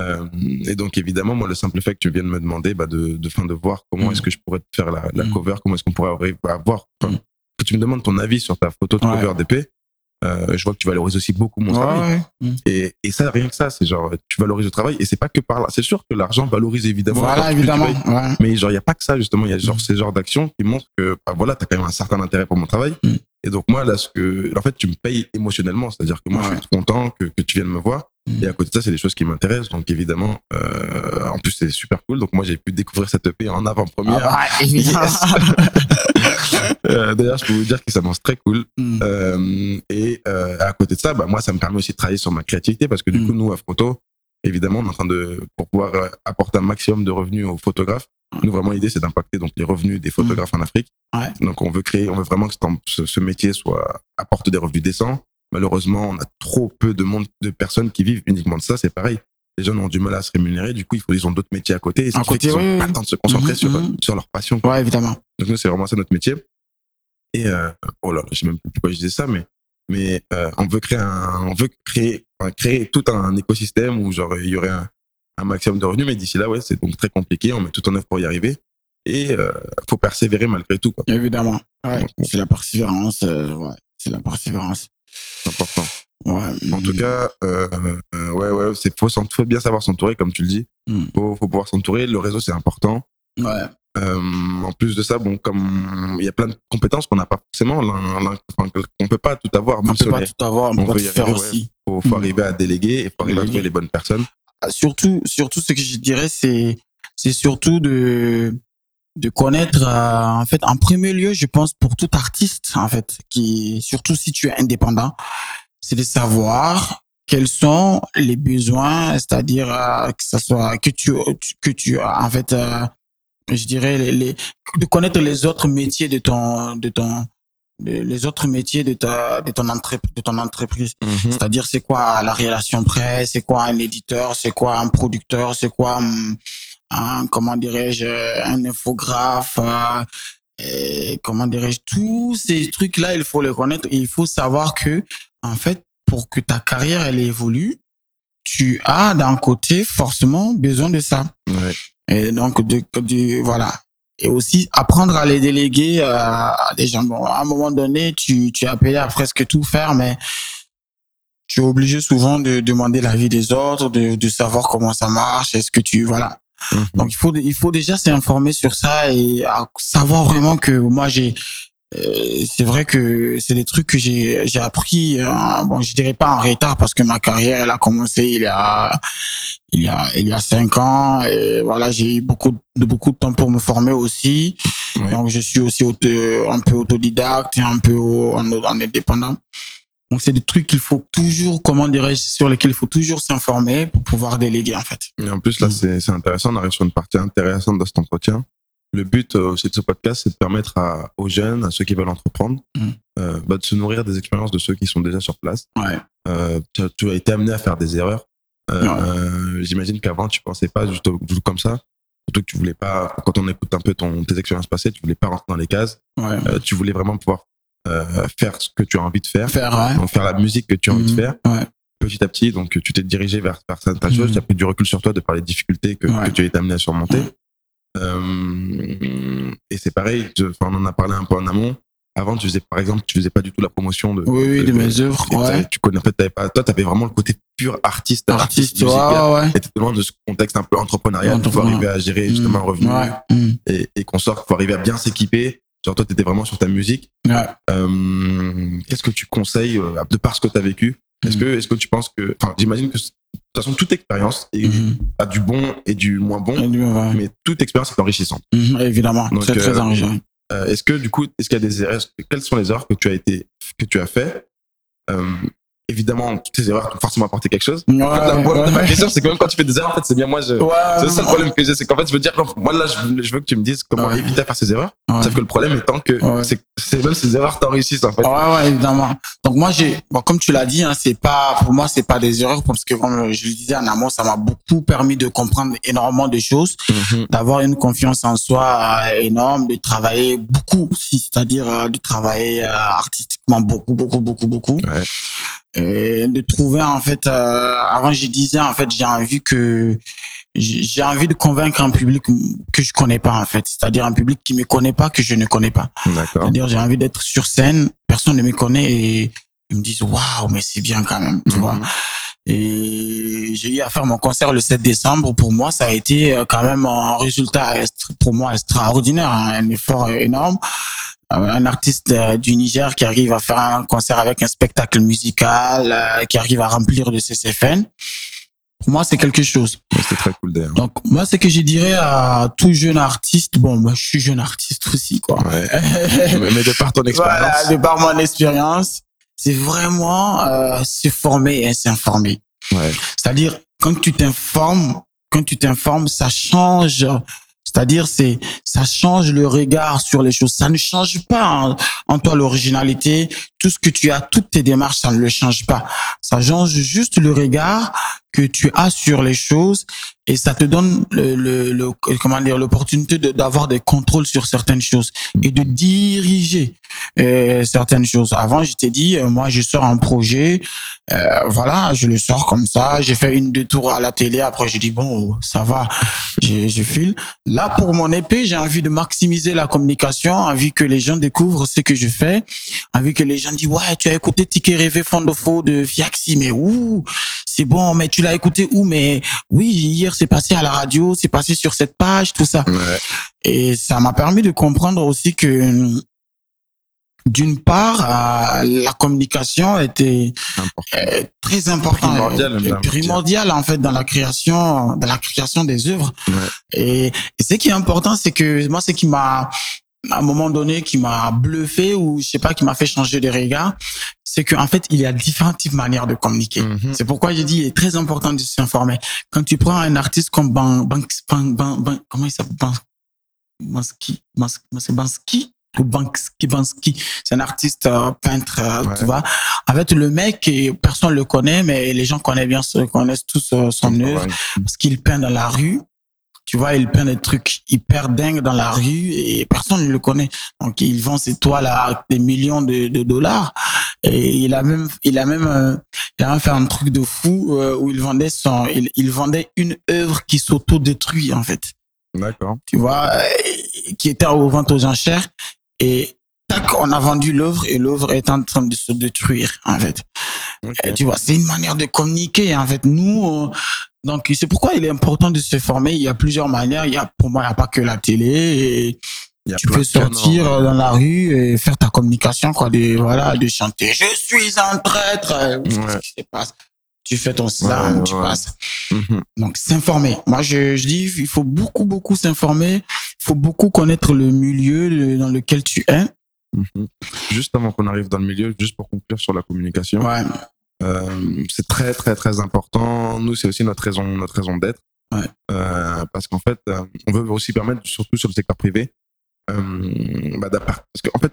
Euh, et donc, évidemment, moi, le simple fait que tu viennes me demander, bah, de, de, fin, de voir comment Mhm. est-ce que je pourrais te faire la, la Mhm. cover, comment est-ce qu'on pourrait arriver à avoir, enfin, Mhm. que tu me demandes ton avis sur ta photo de Ouais. cover d'épée, euh, je vois que tu valorises aussi beaucoup mon travail. Ouais, ouais. Et, et ça, rien que ça, c'est genre, tu valorises le travail et c'est pas que par là. C'est sûr que l'argent valorise évidemment. Voilà, tu évidemment. Ouais. Mais genre, il n'y a pas que ça, justement. Il y a genre Mm. ces genres d'actions qui montrent que, bah, voilà, t'as quand même un certain intérêt pour mon travail. Mm. Et donc moi là, ce que, en fait, tu me payes émotionnellement, c'est-à-dire que moi, je suis content que, que tu viennes me voir. Et à côté de ça, c'est des choses qui m'intéressent. Donc évidemment, euh, en plus c'est super cool. Donc moi, j'ai pu découvrir cette EP en avant-première. Ah, bah, évidemment. Euh, D'ailleurs, je peux vous dire que ça s'annonce très cool. Mm. Euh, et à côté de ça, bah, moi, ça me permet aussi de travailler sur ma créativité parce que du Mm. coup, nous, à Photo, évidemment, on est en train de, pour pouvoir apporter un maximum de revenus aux photographes, nous, vraiment, l'idée, c'est d'impacter donc les revenus des photographes en Afrique. Ouais. Donc, on veut créer, on veut vraiment que ce, ce métier soit, apporte des revenus décents. Malheureusement, on a trop peu de monde, de personnes qui vivent uniquement de ça. C'est pareil. Les jeunes ont du mal à se rémunérer. Du coup, ils ont d'autres métiers à côté. Et fait côté, qu'ils ont oui, pas le temps de se concentrer Mhm, sur, mhm. sur leur passion. quoi. Ouais, évidemment. Donc nous, c'est vraiment ça notre métier. Et euh, oh là, là, je sais même plus pourquoi je disais ça, mais mais euh, on veut créer un, on veut créer, enfin, créer tout un écosystème où genre il y aurait un, un maximum de revenus, mais d'ici là, ouais, c'est donc très compliqué. On met tout en œuvre pour y arriver et euh, faut persévérer malgré tout, quoi. Évidemment. Ouais. c'est la persévérance. euh, ouais, c'est la persévérance. C'est important. Ouais. En tout cas, euh, euh, ouais, ouais, c'est faut, faut bien savoir s'entourer, comme tu le dis. Mm. Faut, faut pouvoir s'entourer. Le réseau, c'est important. Ouais. Euh, en plus de ça, bon, comme il y a plein de compétences qu'on n'a pas forcément, qu'on peut pas tout avoir. On peut on pas tout avoir, on on peut pas tout faire arriver, ouais. aussi. faut, faut Mm. arriver à déléguer et faut arriver à trouver les bonnes personnes. surtout surtout ce que je dirais c'est c'est surtout de de connaître euh, en fait en premier lieu je pense pour tout artiste en fait qui surtout si tu es indépendant c'est de savoir quels sont les besoins c'est-à-dire euh, que ça soit que tu que tu en fait euh, je dirais les, les de connaître les autres métiers de ton de ton de- les autres métiers de ta de ton entreprise de ton entreprise. C'est-à-dire, c'est quoi la relation presse, c'est quoi un éditeur, c'est quoi un producteur, c'est quoi hum, un, comment dirais-je, un infographe, euh, et comment dirais-je, tous ces trucs-là, il faut les connaître et il faut savoir que, en fait, pour que ta carrière, elle évolue, tu as d'un côté forcément besoin de ça. Ouais. Et donc, de, de, voilà. Et aussi, apprendre à les déléguer à des gens. Bon, à un moment donné, tu, tu es appelé à presque tout faire, mais tu es obligé souvent de demander l'avis des autres, de, de savoir comment ça marche, est-ce que tu, voilà. Mhm. Donc, il faut, il faut déjà s'informer sur ça et savoir vraiment que moi, j'ai, euh, c'est vrai que c'est des trucs que j'ai, j'ai appris, euh, bon, je dirais pas en retard parce que ma carrière, elle a commencé il y a, il y a, il y a cinq ans et voilà, j'ai eu beaucoup de, beaucoup de temps pour me former aussi. Donc, je suis aussi auto, un peu autodidacte et un peu en indépendant. Donc, c'est des trucs qu'il faut toujours, comment dirais-je, sur lesquels il faut toujours s'informer pour pouvoir déléguer, en fait. Et en plus, là, Mm. c'est c'est intéressant. On arrive sur une partie intéressante de cet entretien. Le but euh, aussi de ce podcast, c'est de permettre à, aux jeunes, à ceux qui veulent entreprendre, Mm. euh, bah, de se nourrir des expériences de ceux qui sont déjà sur place. Ouais. Euh, tu, as, tu as été amené à faire des erreurs. Euh, Ouais. euh, J'imagine qu'avant, tu pensais pas juste comme ça. Surtout que tu voulais pas, quand on écoute un peu ton, tes expériences passées, tu voulais pas rentrer dans les cases. Ouais. Euh, tu voulais vraiment pouvoir faire ce que tu as envie de faire, Faire, ouais. donc faire la musique que tu as envie de Mhm. faire. Ouais. Petit à petit, donc tu t'es dirigé vers, vers certaines choses, tu as pris du recul sur toi de par les difficultés que, Ouais. que tu as été amené à surmonter. Ouais. Euh, et c'est pareil, je- on en a parlé un peu en amont. Avant, tu faisais, par exemple, tu faisais pas du tout la promotion de. Oui, oui, de mes œuvres, ouais. Tu connais, en fait, t'avais pas, toi, t'avais vraiment le côté pur artiste, Artiste, ouais, musical. ouais. Et t'étais loin de ce contexte un peu entrepreneurial, il faut arriver à gérer justement un revenu Ouais. Et, et qu'on sort, faut arriver à bien s'équiper. Genre, toi, t'étais vraiment sur ta musique. Ouais. Euh, Qu'est-ce que tu conseilles, euh, de par ce que t'as vécu? Est-ce Mhm. que, est-ce que tu penses que, enfin, j'imagine que, de toute façon, toute expérience est- Mhm. a du bon et du moins bon, Ouais. mais toute expérience est enrichissante. Mhm, Évidemment, c'est très euh, enrichissant. Euh, est-ce que du coup, est-ce qu'il y a des erreurs Quelles sont les erreurs que tu as été, que tu as fait Euh, Évidemment, toutes ces erreurs t'ont forcément apporté quelque chose. Ouais, En fait, la- ouais. ma question, c'est que même quand tu fais des erreurs, en fait, c'est bien moi. Je... Ouais, C'est ça le problème que j'ai, c'est qu'en fait, je veux dire, moi là, je veux, je veux que tu me dises comment éviter de faire ces erreurs. Sauf que le problème étant que c'est même ces erreurs t'en réussissent en fait. Ouais, ouais, évidemment. Donc moi, j'ai, bon, comme tu l'as dit, hein, c'est pas, pour moi, c'est pas des erreurs parce que comme je le disais en amont, ça m'a beaucoup permis de comprendre énormément de choses, Mhm. d'avoir une confiance en soi euh, énorme, de travailler beaucoup aussi, c'est-à-dire euh, de travailler euh, artistiquement beaucoup, beaucoup, beaucoup, beaucoup. Et de trouver en fait, euh, avant je disais en fait, j'ai envie que j'ai envie de convaincre un public que je connais pas en fait, c'est-à-dire un public qui me connaît pas, que je ne connais pas. C'est-à-dire, j'ai envie d'être sur scène, personne ne me connaît et ils me disent waouh, mais c'est bien quand même, tu vois. Mhm. Et j'ai eu à faire mon concert le 7 décembre. Pour moi, ça a été euh, quand même un résultat pour moi extraordinaire, hein, un effort énorme. Un artiste euh, du Niger qui arrive à faire un concert avec un spectacle musical, euh, qui arrive à remplir de CCFN. Pour moi, c'est quelque chose. C'est très cool d'ailleurs. Donc, moi, ce que je dirais à tout jeune artiste, bon, moi, je suis jeune artiste aussi, quoi. Ouais. mais, mais de par ton expérience. Voilà, de par mon expérience, c'est vraiment euh, se former et s'informer. Ouais. C'est-à-dire, quand tu t'informes, quand tu t'informes, ça change. C'est-à-dire, c'est ça change le regard sur les choses. Ça ne change pas en, en toi l'originalité. Tout ce que tu as, toutes tes démarches, ça ne le change pas. Ça change juste le regard que tu as sur les choses et ça te donne le, comment dire l'opportunité d'avoir des contrôles sur certaines choses et de diriger euh, certaines choses. Avant, je t'ai dit, euh, moi, je sors un projet, euh, voilà, je le sors comme ça. J'ai fait une deux tours à la télé. Après, j'ai dit bon, ça va, je, je file. Là, pour mon épée, j'ai envie de maximiser la communication, envie que les gens découvrent ce que je fais, envie que les gens disent ouais, tu as écouté Ticket Rêvé Fondofo de Fiaxi, mais ouh, c'est bon, mais tu l'as écouté où? Mais oui, hier c'est passé à la radio, c'est passé sur cette page, tout ça. Ouais. Et ça m'a permis de comprendre aussi que d'une part, euh, la communication était Important. euh, très importante, euh, primordiale en fait dans la création, dans la création des œuvres. Ouais. Et, et ce qui est important, c'est que moi, ce qui m'a à un moment donné qui m'a bluffé ou je sais pas qui m'a fait changer de regard, c'est qu'en fait il y a différentes types de manières de communiquer. Mhm. C'est pourquoi j'ai dit il est très important de s'informer. Quand tu prends un artiste comme Ban, Ban, Ban, Ban- Ban- comment il s'appelle? Ban, Bansky, Bansky? Ou Bansky, Bansky. C'est un artiste euh, peintre, euh, Ouais. tu vois. En fait, le mec, personne le connaît, mais les gens connaissent bien, connaissent tous euh, son œuvre parce qu'il peint dans la rue. Tu vois, il peint des trucs hyper dingues dans la rue et personne ne le connaît. Donc, il vend ses toiles à des millions de, de dollars. Et il a même, il a même, euh, il a même fait un truc de fou euh, où il vendait son, il, il vendait une œuvre qui s'auto-détruit en fait. D'accord. Tu vois, euh, qui était aux ventes aux enchères et tac, on a vendu l'œuvre et l'œuvre est en train de se détruire en fait. Tu vois, c'est une manière de communiquer en fait. Nous, donc c'est pourquoi il est important de se former. Il y a plusieurs manières. Il y a, pour moi, il n'y a pas que la télé. Et tu peux sortir dans la rue et faire ta communication, quoi, de voilà, de chanter. Je suis un traître. Ouais. Tu fais ton slam, Ouais, tu ouais. passes. Mhm. Donc s'informer. Moi, je, je dis, il faut beaucoup, beaucoup s'informer. Il faut beaucoup connaître le milieu le- dans lequel tu es. Mhm. Juste avant qu'on arrive dans le milieu, juste pour conclure sur la communication, Ouais. Euh, c'est très très très important. Nous, c'est aussi notre raison notre raison d'être, Ouais. Euh, parce qu'en fait, euh, on veut aussi permettre, surtout sur le secteur privé, bah, parce qu'en fait,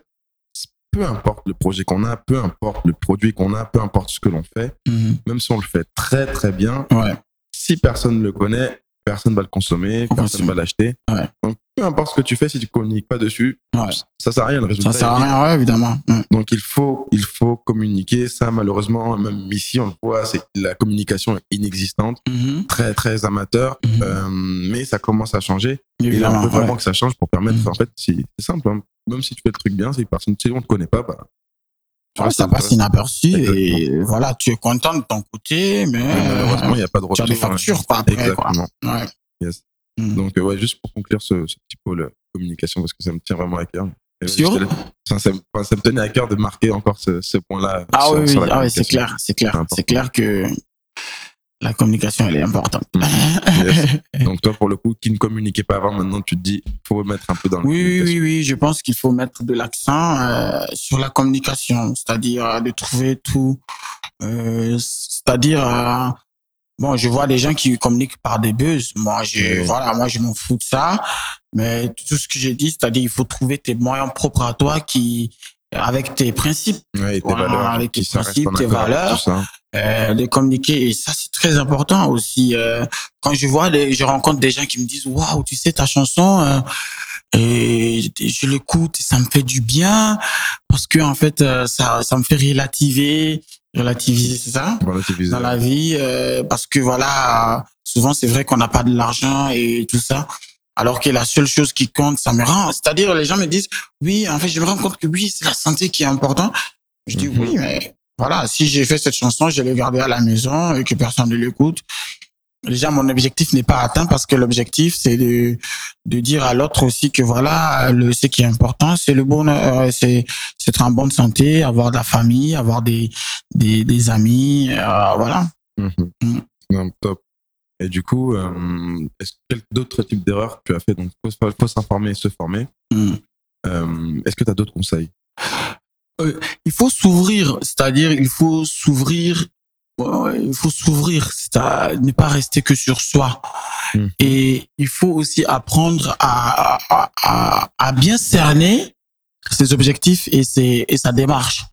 peu importe le projet qu'on a, peu importe le produit qu'on a, peu importe ce que l'on fait, Mhm. même si on le fait très très bien, Ouais. si personne ne le connaît, personne va le consommer, On personne va l'acheter. Ouais. Donc, peu importe ce que tu fais, si tu communiques pas dessus, Ouais. ça sert à rien. Le résultat Ça sert à rien, ouais, évidemment. Mhm. Donc il faut, il faut communiquer. Ça, malheureusement, même ici, on le voit, c'est la communication est inexistante, Mhm. très très amateur. Mhm. Euh, mais ça commence à changer. Et là, on Évidemment. veut vraiment que ça change pour permettre. Mhm. En fait, c'est simple. hein. Même si tu fais le truc bien, si personne, si on te connaît pas, bah. Tu Ouais, ça passe inaperçu et Exactement. voilà, tu es content de ton côté, mais Mais malheureusement, il n'y a pas de tu as des retour, factures quoi, après. Quoi. Exactement. Ouais. Yes. Mhm. Donc, euh, ouais, juste pour conclure ce, ce petit pôle communication, parce que ça me tient vraiment à cœur. Ouais, Sûr ça, ça me- enfin, ça me tenait à cœur de marquer encore ce, ce point-là. Ah sur- oui, oui, ah c'est clair, c'est clair, c'est clair que la communication elle est importante. Yes. Donc, toi, pour le coup, qui ne communiquait pas avant, maintenant, tu te dis, faut mettre un peu dans la Oui, oui, oui, je pense qu'il faut mettre de l'accent euh, sur la communication, c'est-à-dire euh, de trouver tout, euh, c'est-à-dire euh, bon, je vois des gens qui communiquent par des buzz. Moi, je voilà, moi je m'en fous de ça, mais tout ce que j'ai dit, c'est-à-dire il faut trouver tes moyens propres à toi qui avec tes principes, Ouais, et tes Voilà, valeurs. avec tes principes, tes valeurs. Ça. euh, de communiquer et ça c'est très important aussi euh, quand je vois je rencontre des gens qui me disent waouh tu sais ta chanson euh, et je l'écoute ça me fait du bien parce que en fait ça ça me fait relativer relativiser c'est ça? Relativiser. dans la vie parce que voilà souvent c'est vrai qu'on n'a pas de l'argent et tout ça alors que la seule chose qui compte ça me rend c'est-à-dire les gens me disent oui en fait je me rends compte que oui c'est la santé qui est important je dis Mhm. oui mais voilà si j'ai fait cette chanson je l'ai gardée à la maison et que personne ne l'écoute déjà mon objectif n'est pas atteint parce que l'objectif c'est de de dire à l'autre aussi que voilà le ce qui est important c'est le bonheur euh, c'est c'est être en bonne santé avoir de la famille avoir des des, des amis euh, voilà Mhm. Mm. Non, top. Et du coup, euh, est-ce quel d'autres types d'erreurs tu as fait? Donc, faut, faut s'informer et se former. Mm. Euh, est-ce que tu as d'autres conseils? Il faut s'ouvrir c'est-à-dire il faut s'ouvrir il faut s'ouvrir c'est à ne pas rester que sur soi. Mhm. et il faut aussi apprendre à à, à, à bien cerner ses objectifs et ses et sa démarche.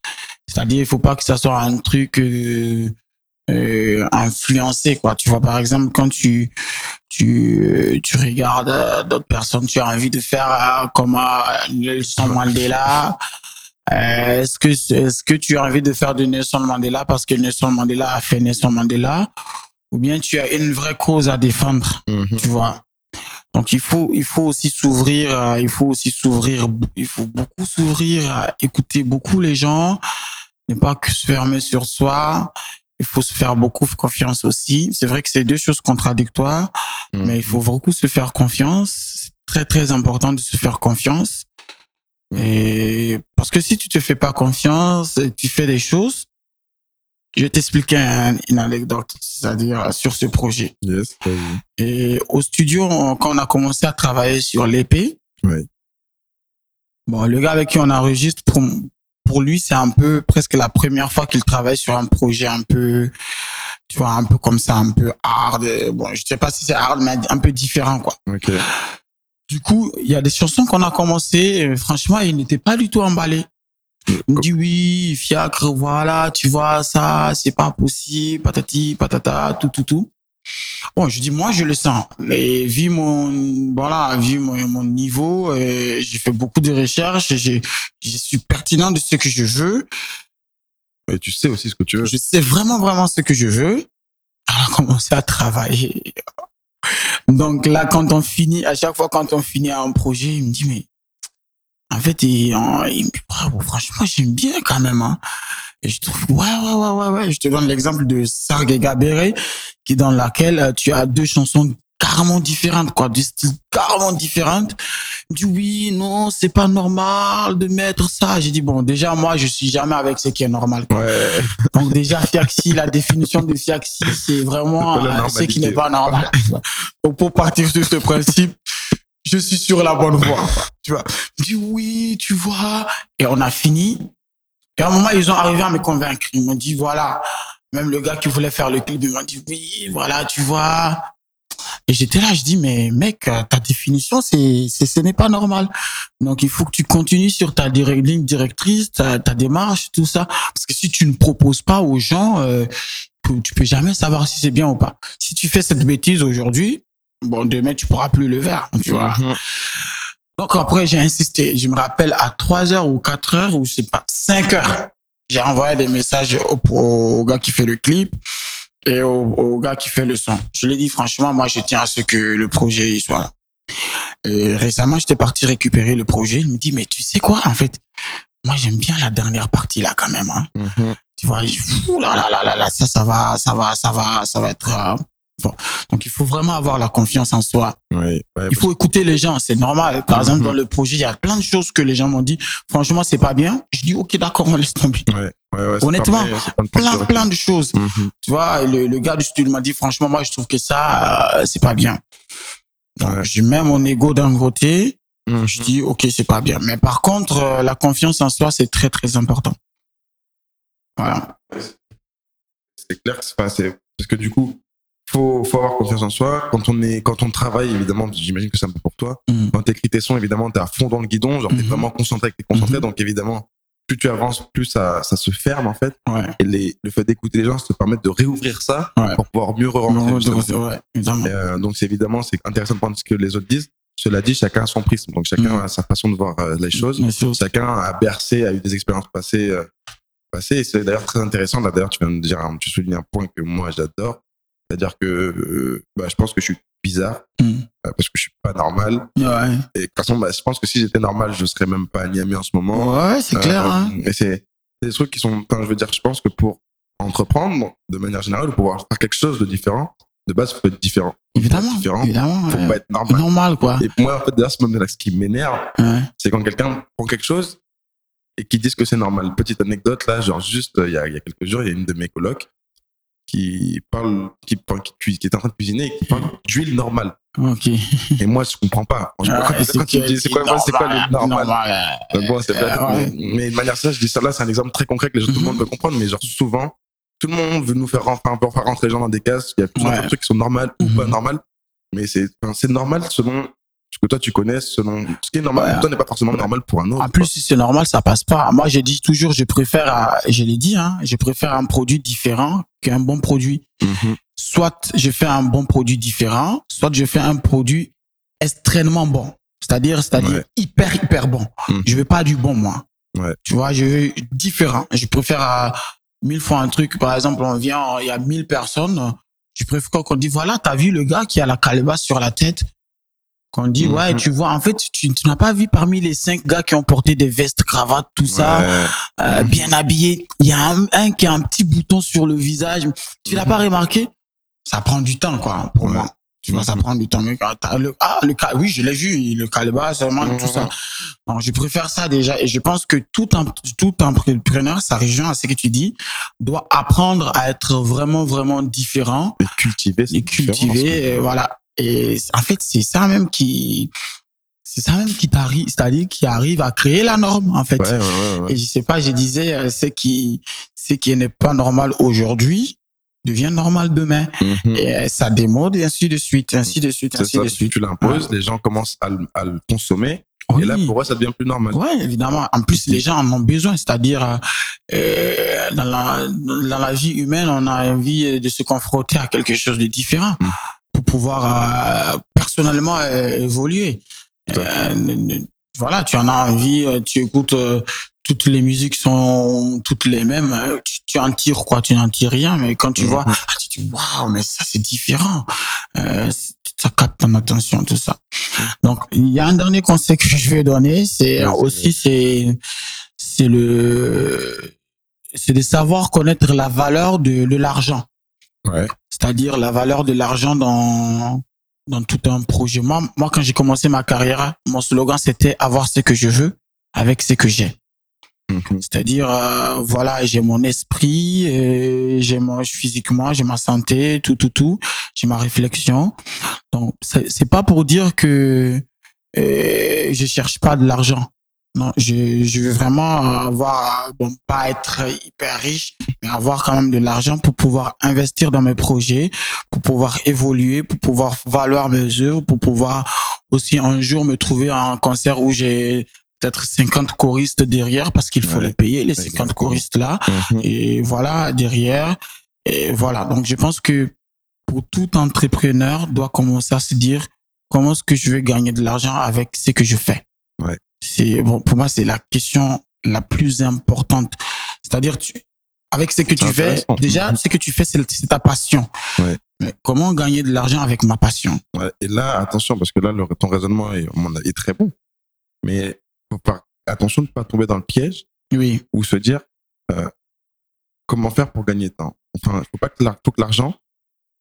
C'est-à-dire il faut pas que ça soit un truc euh, euh, influencé quoi. Tu vois par exemple quand tu tu euh, tu regardes euh, d'autres personnes tu as envie de faire euh, comme euh, Nelson Mandela euh, est-ce que est-ce que tu as envie de faire de Nelson Mandela parce que Nelson Mandela a fait Nelson Mandela? Ou bien tu as une vraie cause à défendre tu vois? Donc il faut il faut aussi s'ouvrir euh, il faut aussi s'ouvrir il faut beaucoup s'ouvrir à écouter beaucoup les gens ne pas que se fermer sur soi. Il faut se faire beaucoup confiance aussi. C'est vrai que c'est deux choses contradictoires Mhm. mais il faut beaucoup se faire confiance. C'est très très important de se faire confiance et parce que si tu te fais pas confiance tu fais des choses je vais t'expliquer un- une anecdote c'est-à-dire sur ce projet Yes, et au studio, on- quand on a commencé à travailler sur l'épée, Oui. bon, le gars avec qui on enregistre, pour, pour lui, c'est un peu presque la première fois qu'il travaille sur un projet un peu, tu vois, un peu comme ça, un peu hard. Bon, je sais pas si c'est hard, mais un peu différent, quoi. Ok. Du coup, il y a des chansons qu'on a commencé, franchement, il n'était pas du tout emballé. Il me dit oui, fiacre, voilà, tu vois, ça, c'est pas possible, patati, patata, tout, tout, tout. Bon, je dis, moi, je le sens. Mais vu mon, voilà, vu mon, mon niveau, euh, j'ai fait beaucoup de recherches, je suis pertinent de ce que je veux. Et tu sais aussi ce que tu veux. Je sais vraiment, vraiment ce que je veux. Alors, on a commencé à travailler. Donc là, quand on finit, à chaque fois quand on finit un projet, il me dit, mais en fait, il, il me dit, bravo, franchement, j'aime bien quand même. Hein. Et je trouve, ouais, ouais, ouais, ouais, ouais. Je te donne l'exemple de Sargue Gabere, qui dans laquelle euh, tu as deux chansons carrément différentes, quoi, du style carrément différentes. Il me dit, oui, non, c'est pas normal de mettre ça. J'ai dit, bon, déjà, moi, je suis jamais avec ce qui est normal. quoi. Ouais. Donc déjà, Fiaxi, la définition de Fiaxi, c'est vraiment euh, ce qui n'est pas normal. Donc pour partir sur ce principe, je suis sur la bonne voie. Tu vois, je dis oui, tu vois. Et on a fini. Et à un moment, ils ont arrivé à me convaincre. Ils m'ont dit, voilà, même le gars qui voulait faire le clip, il m'a dit, oui, voilà, tu vois. Et j'étais là, je dis, mais mec, euh, ta définition, c'est, c'est, ce n'est pas normal. Donc, il faut que tu continues sur ta ligne directrice, ta, ta démarche, tout ça. Parce que si tu ne proposes pas aux gens, euh, tu- peux jamais savoir si c'est bien ou pas. Si tu fais cette bêtise aujourd'hui, bon, demain, tu pourras plus le faire, tu vois. Mhm. Donc après, j'ai insisté. Je me rappelle à 3 heures ou 4 heures ou c'est pas 5 heures. J'ai envoyé des messages au, au gars qui fait le clip et au, au gars qui fait le son. Je lui ai dit franchement, moi je tiens à ce que le projet il soit là. Et récemment, j'étais parti récupérer le projet. Il me dit mais tu sais quoi en fait, moi j'aime bien la dernière partie là quand même. Hein. Mhm. Tu vois, je- là là là là là, ça ça va, ça va, ça va, ça va être. Donc il faut vraiment avoir la confiance en soi. Ouais, Il faut écouter les gens, c'est normal. Par exemple, dans le projet, il y a plein de choses que les gens m'ont dit. Franchement, c'est pas bien. Je dis, ok, d'accord, on laisse tomber. Ouais, Honnêtement, permet- Plein, plein de choses. Mhm. Tu vois, le, le gars du studio m'a dit, franchement, moi, je trouve que ça, euh, c'est pas bien. Donc, je mets mon ego d'un côté. Mhm. Je dis, ok, c'est pas bien. Mais par contre, euh, la confiance en soi, c'est très, très important. Voilà. c'est clair que c'est pas assez. Parce que du coup, faut, faut avoir confiance en soi. Quand on est, quand on travaille, évidemment, j'imagine que c'est un peu pour toi. Mhm. Quand t'écris tes sons, évidemment, t'es à fond dans le guidon, genre t'es Mhm. vraiment concentré, t'es concentré. Mhm. Donc évidemment, plus tu avances, plus ça, ça se ferme en fait. Ouais. Et les, le fait d'écouter les gens, ça te permet de réouvrir ça Ouais. pour pouvoir mieux justement. ouais, euh, donc c'est évidemment, c'est intéressant de prendre ce que les autres disent. Cela dit, chacun a son prisme. Donc chacun Mhm. a sa façon de voir euh, les choses. Bien sûr. Chacun a bercé, a eu des expériences passées. euh, passées. Et c'est d'ailleurs très intéressant. Là, d'ailleurs, tu viens de dire, tu soulignes un point que moi j'adore. C'est-à-dire que euh, bah, je pense que je suis bizarre Mhm. euh, parce que je suis pas normal. Ouais. Et de toute façon, bah, je pense que si j'étais normal, je serais même pas à Niamey en ce moment. Ouais, c'est clair. Euh, hein. Et c'est des trucs qui sont. Enfin, je veux dire, je pense que pour entreprendre, de manière générale, ou pouvoir faire quelque chose de différent, de base, faut être différent. Évidemment. Différent. Évidemment. Faut pas être normal. Normal, quoi. Et moi, en fait, d'ailleurs, ce qui m'énerve, Ouais. c'est quand quelqu'un prend quelque chose et qui disent que c'est normal. Petite anecdote, là, genre juste, il y a, il y a quelques jours, il y a une de mes colocs qui parle, qui, qui, qui est en train de cuisiner et qui parle d'huile normale. Ok. Et moi, je comprends pas. Ah, quand, ouais, quand tu me dis, c'est quoi, quoi le normal? normal, Donc bon, c'est peut-être, Euh, ouais. mais, mais de manière ça, je dis ça là, c'est un exemple très concret que les gens, tout le Mhm. monde peut comprendre, mais genre souvent, tout le monde veut nous faire rentrer, un peu faire rentrer les gens dans des cases. Il y a plusieurs Ouais. trucs qui sont normales ou Mhm. pas normales, mais c'est, c'est normal selon ce que toi tu connais, selon ce qui est normal Ouais. toi n'est pas forcément normal pour un autre. En plus, si c'est normal, ça passe pas. Moi, j'ai dit toujours, je préfère, à- je l'ai dit, hein, je préfère un produit différent qu'un bon produit. Mhm. Soit je fais un bon produit différent, soit je fais un produit extrêmement bon. C'est-à-dire, c'est-à-dire Ouais. hyper, hyper bon. Mhm. Je veux pas du bon, moi. Ouais. Tu vois, je veux différent. Je préfère à mille fois un truc. Par exemple, on vient, il y a mille personnes. Je préfère qu'on dit, voilà, t'as vu le gars qui a la calebasse sur la tête? Qu'on dit, Mhm. ouais, tu vois, en fait, tu, tu n'as pas vu parmi les cinq gars qui ont porté des vestes, cravates, tout ça, Ouais. euh, bien habillés. Il y a un, un qui a un petit bouton sur le visage. Tu l'as Mhm. pas remarqué? Ça prend du temps, quoi, pour Ouais. moi. Tu vois, ça Mhm. prend du temps. T'as le, ah, le, oui, je l'ai vu, le calebasse, vraiment, Mhm. tout ça. Donc, je préfère ça déjà. Et je pense que tout, tout entrepreneur, ça rejoint à ce que tu dis, doit apprendre à être vraiment, vraiment différent Et cultiver, et cultiver, et voilà. Et en fait, c'est ça même qui, c'est ça même qui t'arrive, c'est-à-dire qui arrive à créer la norme, en fait. Ouais, ouais, ouais, ouais. Et je sais pas, je disais, euh, ce qui, ce qui n'est pas normal aujourd'hui devient normal demain. Mhm. Et euh, ça démode et ainsi de suite, ainsi de suite, ainsi ça, de suite. tu l'imposes, les gens commencent à le, à le consommer, Oui. et là, pour eux, ça devient plus normal. Ouais, évidemment. En plus, les gens en ont besoin. C'est-à-dire, euh, dans, la, dans la vie humaine, on a envie de se confronter à quelque chose de différent Mm. Pouvoir euh, personnellement euh, évoluer. Euh, voilà, tu en as envie, tu écoutes, toutes les musiques sont toutes les mêmes. Tu, tu en tires quoi Tu n'en tires rien. Mais quand tu Mhm. vois, ah, tu te dis, waouh, mais ça c'est différent. Euh, ça capte ton attention, tout ça. Donc, il y a un dernier conseil que je vais donner, c'est aussi c'est c'est le c'est de savoir connaître la valeur de, de l'argent, Ouais. C'est-à-dire la valeur de l'argent dans dans tout un projet. Moi, moi quand j'ai commencé ma carrière, mon slogan c'était avoir ce que je veux avec ce que j'ai. Mhm. C'est-à-dire, euh, voilà, j'ai mon esprit, euh, j'ai mon physiquement, j'ai ma santé, tout, tout, tout, j'ai ma réflexion. Donc, c'est c'est pas pour dire que euh, je cherche pas de l'argent. Non, je, je veux vraiment avoir, bon, pas être hyper riche, mais avoir quand même de l'argent pour pouvoir investir dans mes projets, pour pouvoir évoluer, pour pouvoir valoir mes œuvres, pour pouvoir aussi un jour me trouver à un concert où j'ai peut-être 50 choristes derrière parce qu'il faut Ouais, les payer, les 50 exactement. choristes là. Mhm. Et voilà, derrière. Et voilà. Donc, je pense que pour tout entrepreneur doit commencer à se dire comment est-ce que je vais gagner de l'argent avec ce que je fais. Ouais. C'est, bon, pour moi, c'est la question la plus importante. C'est-à-dire, tu, avec ce que tu fais, déjà, ce que tu fais, c'est ta passion. Ouais. Mais comment gagner de l'argent avec ma passion? Ouais, et là, attention, parce que là, le, ton raisonnement est, à mon avis, est très bon. Mais faut pas, attention de ne pas tomber dans le piège Oui. ou se dire euh, comment faire pour gagner de temps? Enfin, il faut pas que l'argent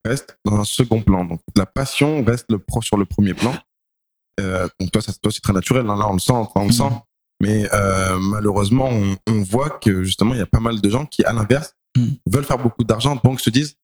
reste dans un second plan. Donc, la passion reste le pro sur le premier plan. Euh, donc, toi, ça, toi, c'est très naturel. hein. Là, on le sent, enfin, on le Mhm. sent. Mais euh, malheureusement, on, on voit que justement, il y a pas mal de gens qui, à l'inverse, Mhm. veulent faire beaucoup d'argent, donc se disent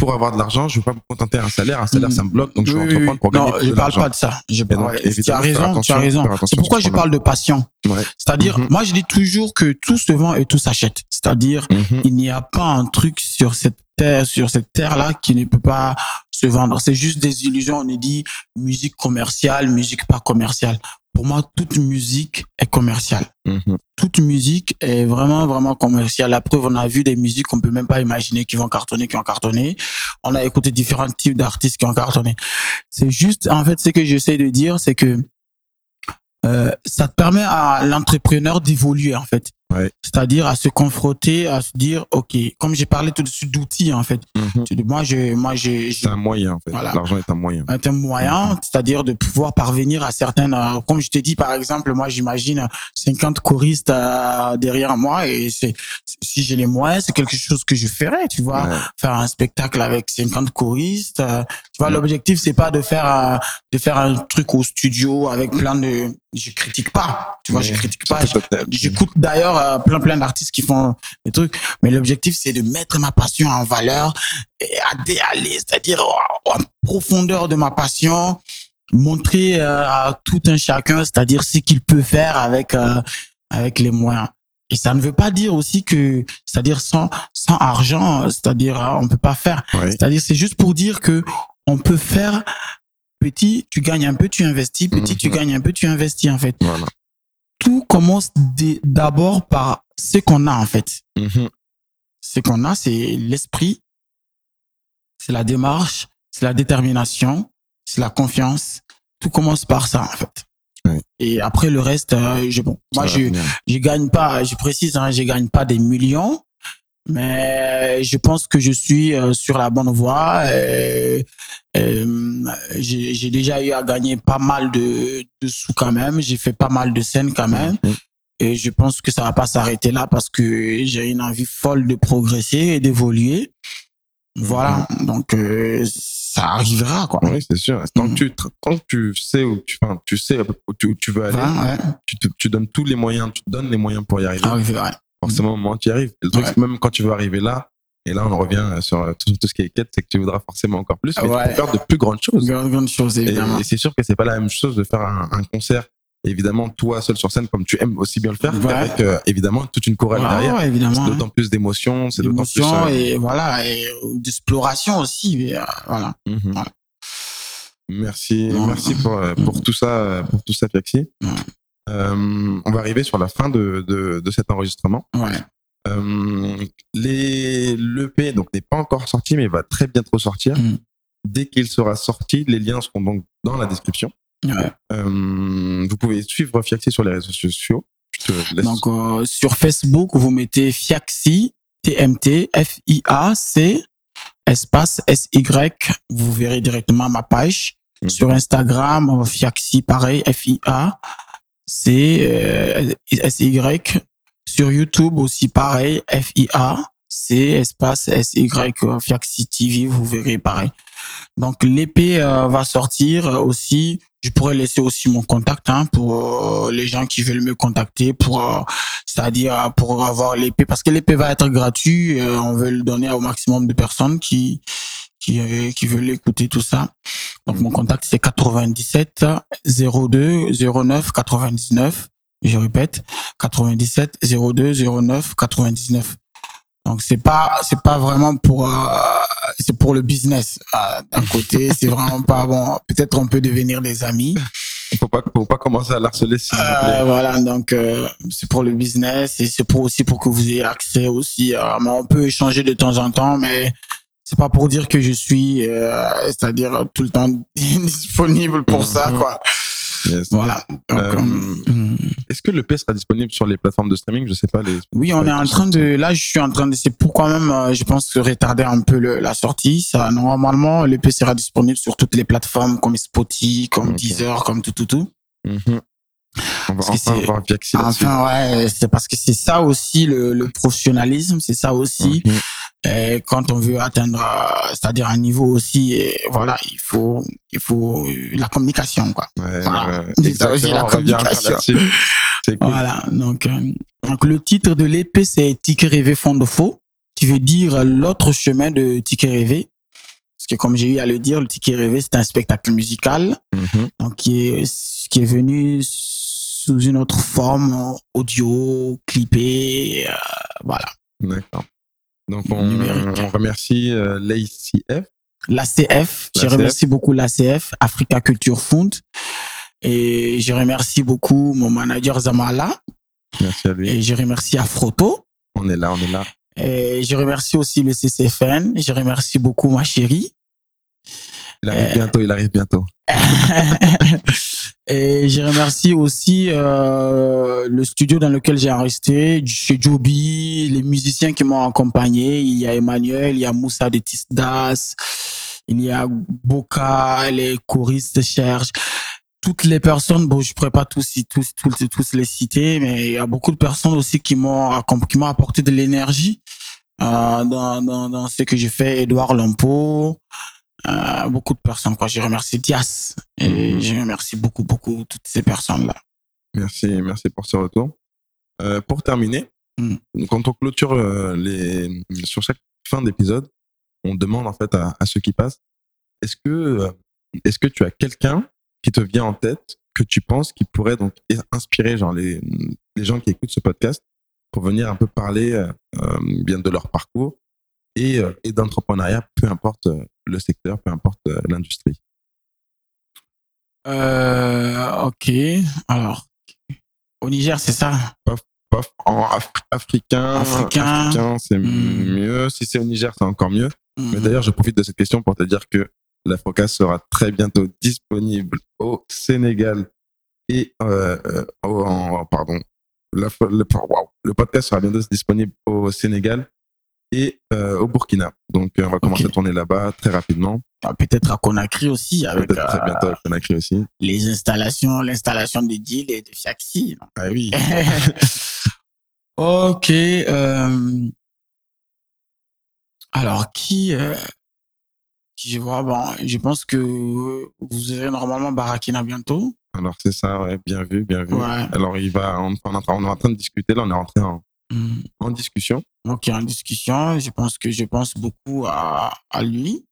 pour avoir de l'argent, je ne veux pas me contenter d'un salaire. Un salaire, Mhm. ça me bloque, donc je vais entreprendre pour gagner non, je de parle pas de ça. Je tu as raison, tu as raison. C'est pourquoi je parle de passion. Ouais. C'est-à-dire, Mhm. moi, je dis toujours que tout se vend et tout s'achète. C'est-à-dire, Mhm. il n'y a pas un truc sur cette terre, sur cette terre-là qui ne peut pas se vendre. C'est juste des illusions. On est dit musique commerciale, musique pas commerciale. Pour moi, toute musique est commerciale. Mhm. Toute musique est vraiment, vraiment commerciale. La preuve, on a vu des musiques qu'on peut même pas imaginer qui vont cartonner, qui ont cartonné. On a écouté différents types d'artistes qui ont cartonné. C'est juste, en fait, ce que j'essaie de dire, c'est que euh, ça te permet à l'entrepreneur d'évoluer, en fait. Ouais. C'est-à-dire à se confronter, à se dire, OK, comme j'ai parlé tout de suite d'outils, en fait. Mhm. Moi, je, moi, j'ai, C'est un moyen, en fait. Voilà. L'argent est un moyen. un thème moyen, c'est-à-dire de pouvoir parvenir à certaines, euh, comme je t'ai dit par exemple, moi j'imagine 50 choristes euh, derrière moi et c'est si j'ai les moyens, c'est quelque chose que je ferais, tu vois. Ouais. Faire un spectacle avec 50 choristes. euh, tu vois, Mm. l'objectif, c'est pas de faire, euh, de faire un truc au studio avec plein de, je critique pas, tu vois, je critique pas. J'écoute d'ailleurs euh, plein plein d'artistes qui font des trucs, mais l'objectif c'est de mettre ma passion en valeur et à aller, c'est-à-dire en en profondeur de ma passion, montrer euh, à tout un chacun, c'est-à-dire ce qu'il peut faire avec euh, avec les moyens. Et ça ne veut pas dire aussi que, c'est-à-dire sans sans argent, c'est-à-dire euh, on peut pas faire. C'est-à-dire c'est juste pour dire que on peut faire petit, tu gagnes un peu, tu investis, petit, tu Mhm. gagnes un peu, tu investis en fait Voilà. Tout commence d'abord par ce qu'on a en fait. Mhm. Ce qu'on a, c'est l'esprit, c'est la démarche, c'est la détermination, c'est la confiance. Tout commence par ça en fait. Oui. Et après le reste, euh, je, bon, moi je je gagne pas, je précise, hein, je gagne pas des millions, mais je pense que je suis euh, sur la bonne voie. Euh, euh, j'ai déjà eu à gagner pas mal de, de sous quand même. J'ai fait pas mal de scènes quand même. Mhm. Et je pense que ça va pas s'arrêter là parce que j'ai une envie folle de progresser et d'évoluer. Voilà. Donc, euh, ça arrivera, quoi. Oui, c'est sûr. Tant Mhm. que tu, tant que tu sais où tu, enfin, tu sais où tu, où tu veux aller, ouais. tu, te- tu donnes tous les moyens, tu te donnes les moyens pour y arriver. Arriver, ouais. Forcément, au moment où tu y arrives. Le truc, Ouais. même quand tu veux arriver là, et là, on en revient sur euh, tout, tout ce qui est quête, c'est que tu voudras forcément encore plus, mais Ouais. tu peux faire de plus grandes choses. Grande, grande chose, Et, évidemment. et c'est sûr que c'est pas la même chose de faire un, un concert, évidemment, toi seul sur scène, comme tu aimes aussi bien le faire, Ouais. avec euh, évidemment toute une chorale Ouais, derrière. ouais, C'est hein. d'autant plus d'émotion, c'est d'autant plus. Euh, et voilà, et d'exploration aussi. et, euh, voilà. mhm. Voilà. Merci, merci pour, euh, pour tout ça, euh, pour tout ça, Fiaxi. Euh, on va arriver sur la fin de, de, de cet enregistrement. Ouais. Euh, les l'EP donc n'est pas encore sorti, mais va très bientôt sortir. Mm. Dès qu'il sera sorti, les liens seront donc dans la description. Ouais. Euh, vous pouvez suivre Fiaxi sur les réseaux sociaux. Je te laisse. Donc, euh, sur Facebook, vous mettez Fiaxi, TMT, F-I-A-C, espace S-Y. Vous verrez directement ma page. Mhm. Sur Instagram, Fiaxi, pareil, F-I-A-C, euh, S-Y. Sur YouTube aussi, pareil, F-I-A-C, espace S-Y, Fiaxi TV, vous verrez pareil. Donc l'épée euh, va sortir aussi. Je pourrais laisser aussi mon contact hein, pour euh, les gens qui veulent me contacter pour, c'est-à-dire pour avoir l'épée parce que l'épée va être gratuit. euh, on veut le donner au maximum de personnes qui qui euh, qui veulent écouter tout ça. Donc mon contact c'est 97 02 09 99. Je répète 97 02 09 99. Donc c'est pas c'est pas vraiment pour euh, c'est pour le business. Euh, D'un côté, c'est vraiment pas bon. Peut-être on peut devenir des amis. Il faut pas, faut pas commencer à l'harceler s'il vous Euh, plaît. voilà, donc euh, c'est pour le business et c'est pour aussi pour que vous ayez accès aussi. euh, mais on peut échanger de temps en temps, mais c'est pas pour dire que je suis, euh, c'est-à-dire tout le temps disponible pour ça, quoi. Yes. Voilà. Euh, euh, Est-ce que l'EP sera disponible sur les plateformes de streaming? Je sais pas. Les... Oui, on est en train de. Là, je suis en train de. C'est pourquoi même, je pense, retarder un peu le, la sortie. Ça, normalement, l'EP sera disponible sur toutes les plateformes comme Spotify, comme Ok. Deezer, comme tout, tout, tout. Mhm. On va Parce enfin voir. Enfin, ouais, c'est parce que c'est ça aussi le, le professionnalisme, c'est ça aussi. Mhm. Et quand on veut atteindre, c'est-à-dire un niveau aussi, voilà, il faut, il faut la communication, quoi. Ouais, Voilà. ouais, exactement, la communication. cool. Voilà. Donc, euh, donc le titre de l'épée, c'est Ticket rêvé fond de faux, qui veut dire l'autre chemin de Ticket rêvé? Parce que comme j'ai eu à le dire, le Ticket rêvé, c'est un spectacle musical, Mhm. donc qui est, qui est venu sous une autre forme, audio, clippé, euh, voilà. D'accord. Donc on, remercie euh, l'ACF. L'ACF, je remercie beaucoup l'ACF, Africa Culture Fund. Et je remercie beaucoup mon manager Zamala. Merci à lui. Et je remercie Afroto. On est là, on est là. Et je remercie aussi le CCFN. Je remercie beaucoup ma chérie. Il arrive Euh. bientôt, il arrive bientôt. et je remercie aussi euh, le studio dans lequel j'ai enregistré, chez Joby, les musiciens qui m'ont accompagné. Il y a Emmanuel, il y a Moussa de Tisdas, il y a Boca, les choristes cherchent. toutes les personnes, bon, je pourrais pas tous, tous, tous, tous les citer, mais il y a beaucoup de personnes aussi qui m'ont, qui m'ont apporté de l'énergie euh, dans, dans, dans ce que j'ai fait. Edouard Lampo, euh, beaucoup de personnes. Quoi, j'ai remercié Dias et Mhm. je remercie beaucoup, beaucoup toutes ces personnes-là. Merci, merci pour ce retour. Euh, pour terminer, Mm. quand on clôture euh, les, sur chaque fin d'épisode, on demande en fait à, à ceux qui passent, est-ce que, est-ce que tu as quelqu'un qui te vient en tête que tu penses qui pourrait donc inspirer genre les, les gens qui écoutent ce podcast pour venir un peu parler euh, bien de leur parcours et, euh, et d'entrepreneuriat, peu importe euh, le secteur, peu importe euh, l'industrie. Euh, ok. Alors, au Niger, c'est ça? Pof, en af- africain, Africain. africain, c'est Mm. mieux. Si c'est au Niger, c'est encore mieux. Mais Mhm. d'ailleurs, je profite de cette question pour te dire que la Focas sera très bientôt disponible au Sénégal et euh, euh, en- pardon, la fo- le, wow. le podcast sera bientôt disponible au Sénégal et euh, au Burkina. Donc, euh, on va commencer à tourner là-bas très rapidement. Ah, Peut-être à Conakry aussi, avec Peut-être très euh, bientôt avec Conakry aussi. les installations, l'installation de deal et de Fiaxi. Ah oui. ok. Alors, qui, je vois? Bon, je pense que vous aurez normalement Barakina bientôt. Alors, c'est ça, ouais. Bien vu, bien vu. Ouais. Alors, il va, on, on est en train- on est en train de discuter. Là, on est rentré en, Hmm. en discussion. Ok, en discussion, je pense que je pense beaucoup à, à lui.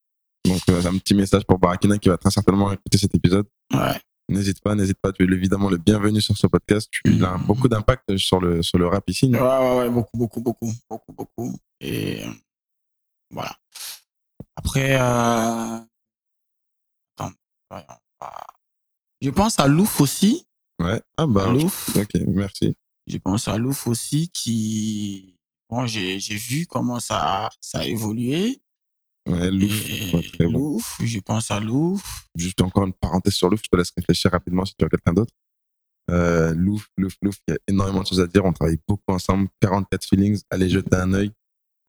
Donc, euh, un petit message pour Barakina qui va très certainement écouter cet épisode. Ouais. N'hésite pas, n'hésite pas. Tu es évidemment le bienvenu sur ce podcast. Tu Mhm. as beaucoup d'impact sur le, sur le rap ici. Ouais, ouais, ouais, beaucoup, beaucoup, beaucoup, beaucoup, beaucoup. Et euh, voilà. Après, euh... attends, je pense à Louf aussi. Ouais. Ah bah, Louf. ok, merci. Je pense à Louf aussi qui, bon, j'ai j'ai vu comment ça, ça a évolué. Ouais, Louf, Et ouais, très bon. Louf, je pense à Louf. Juste encore une parenthèse sur Louf. Je te laisse réfléchir rapidement si tu as quelqu'un d'autre. Euh, Louf, Louf, Louf. Il y a énormément de choses à dire. On travaille beaucoup ensemble. 44 feelings. Allez jeter un œil.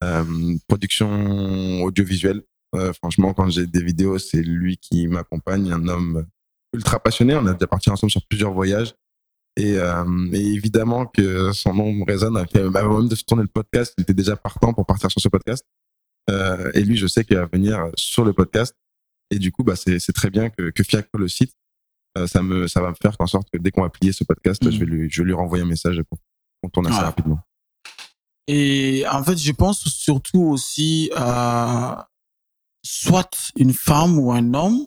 Euh, production audiovisuelle. Euh, franchement, quand j'ai des vidéos, c'est lui qui m'accompagne. Un homme ultra passionné. On a déjà parti ensemble sur plusieurs voyages. Et, euh, et évidemment que son nom résonne. avec- Avant même de tourner le podcast, il était déjà partant pour partir sur ce podcast. Euh, et lui, je sais qu'il va venir sur le podcast. Et du coup, bah, c'est très bien que, que Fiaco le cite. Euh, ça, me, ça va me faire qu'en sorte que dès qu'on va plier ce podcast, Mhm. je, vais lui, je vais lui renvoyer un message pour qu'on tourne assez Ouais. rapidement. Et en fait, je pense surtout aussi à soit une femme ou un homme.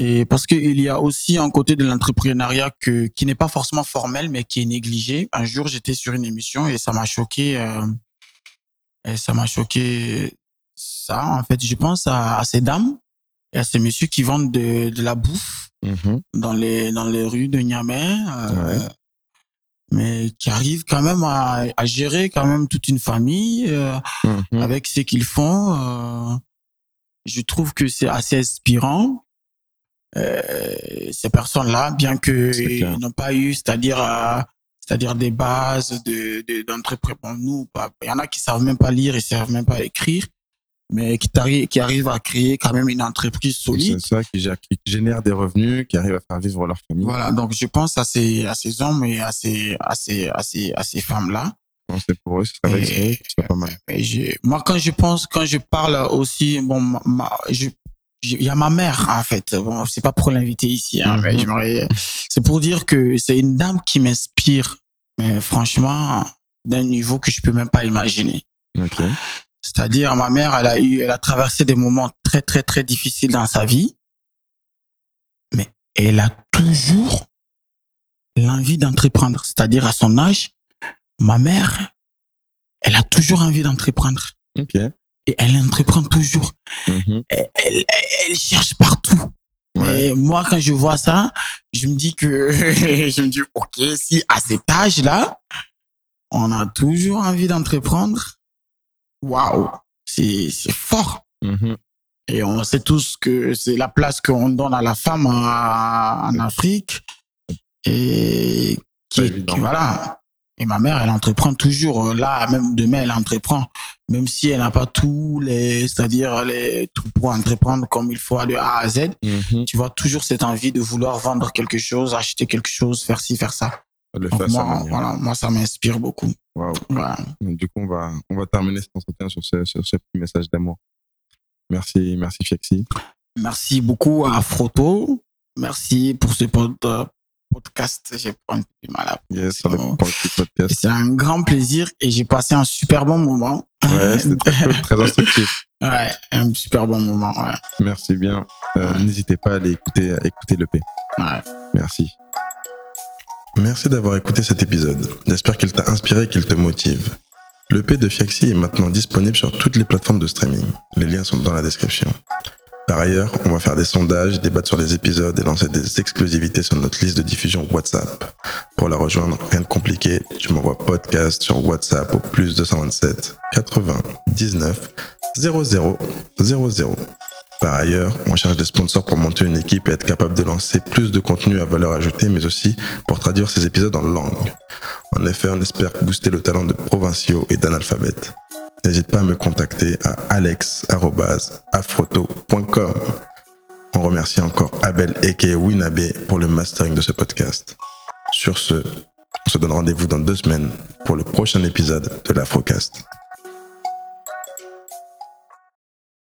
Et parce qu'il y a aussi un côté de l'entrepreneuriat que, qui n'est pas forcément formel, mais qui est négligé. Un jour, j'étais sur une émission et ça m'a choqué. euh, et ça m'a choqué ça. En fait, je pense à, à ces dames et à ces messieurs qui vendent de, de la bouffe Mhm. dans les, dans les rues de Niamey. euh, Ouais. Mais qui arrivent quand même à, à gérer quand même toute une famille. euh, Mhm. avec ce qu'ils font. euh, je trouve que c'est assez inspirant. Euh, ces personnes-là, bien que C'est clair. ils n'ont pas eu, c'est-à-dire, euh, c'est-à-dire des bases de de- d'entrepreneurs. Bon, nous, il y en a qui savent même pas lire, ils savent même pas écrire, mais qui t'arrivent, qui arrivent à créer quand même une entreprise solide. C'est ça qui, génère des revenus, qui arrive à faire vivre leur famille. Voilà. Donc, je pense à ces à ces hommes et à ces à ces à ces à ces femmes-là. Non, C'est pour eux, ce serait, Et- ce serait pas mal. Et moi, quand je pense, quand je parle aussi, bon, ma, je- il y a ma mère, en fait. Bon, c'est pas pour l'inviter ici, hein, mais Mhm. c'est pour dire que c'est une dame qui m'inspire, mais franchement, d'un niveau que je peux même pas imaginer. Ok. C'est-à-dire, ma mère, elle a eu, elle a traversé des moments très, très, très difficiles dans sa vie, mais elle a toujours l'envie d'entreprendre. C'est-à-dire, à son âge, ma mère, elle a toujours envie d'entreprendre. Ok. Et elle entreprend toujours. Mhm. Elle, elle, elle cherche partout. Ouais. Et moi, quand je vois ça, je me dis que, je me dis, OK, si à cet âge-là, on a toujours envie d'entreprendre, waouh, c'est, fort. Mhm. Et on sait tous que c'est la place qu'on donne à la femme en, en Afrique. Et qui- voilà. Et ma mère, elle entreprend toujours. Là, même demain, elle entreprend. même si elle n'a pas tous les, c'est-à-dire les tout pour entreprendre comme il faut de A à Z, Mhm. tu vois toujours cette envie de vouloir vendre quelque chose, acheter quelque chose, faire ci, faire ça. Le faire moi, manière. voilà, moi, ça m'inspire beaucoup. Voilà. Du coup, on va, on va terminer cet entretien sur ce, sur ce petit message d'amour. Merci, merci Fiexi. Merci beaucoup à Froto. Merci pour ce pod- euh, podcast. J'ai pas un peu du mal à Yes, sur le Oh. podcast. C'est un grand plaisir et j'ai passé un super bon moment. Ouais, c'était très instructif. Ouais, un super bon moment. Ouais. Merci bien. Euh, N'hésitez pas à aller écouter, à écouter l'EP. Ouais. Merci. Merci d'avoir écouté cet épisode. J'espère qu'il t'a inspiré et qu'il te motive. L'EP de Fiaxi est maintenant disponible sur toutes les plateformes de streaming. Les liens sont dans la description. Par ailleurs, on va faire des sondages, débattre sur les épisodes et lancer des exclusivités sur notre liste de diffusion WhatsApp. Pour la rejoindre, rien de compliqué, tu m'envoies podcast sur WhatsApp au plus 227 80 19 00 00. Par ailleurs, on cherche des sponsors pour monter une équipe et être capable de lancer plus de contenu à valeur ajoutée, mais aussi pour traduire ces épisodes en langue. En effet, on espère booster le talent de provinciaux et d'analphabètes. N'hésite pas à me contacter à alex.afroto.com. On remercie encore Abel et Winabe pour le mastering de ce podcast. Sur ce, on se donne rendez-vous dans deux semaines pour le prochain épisode de l'Afrocast.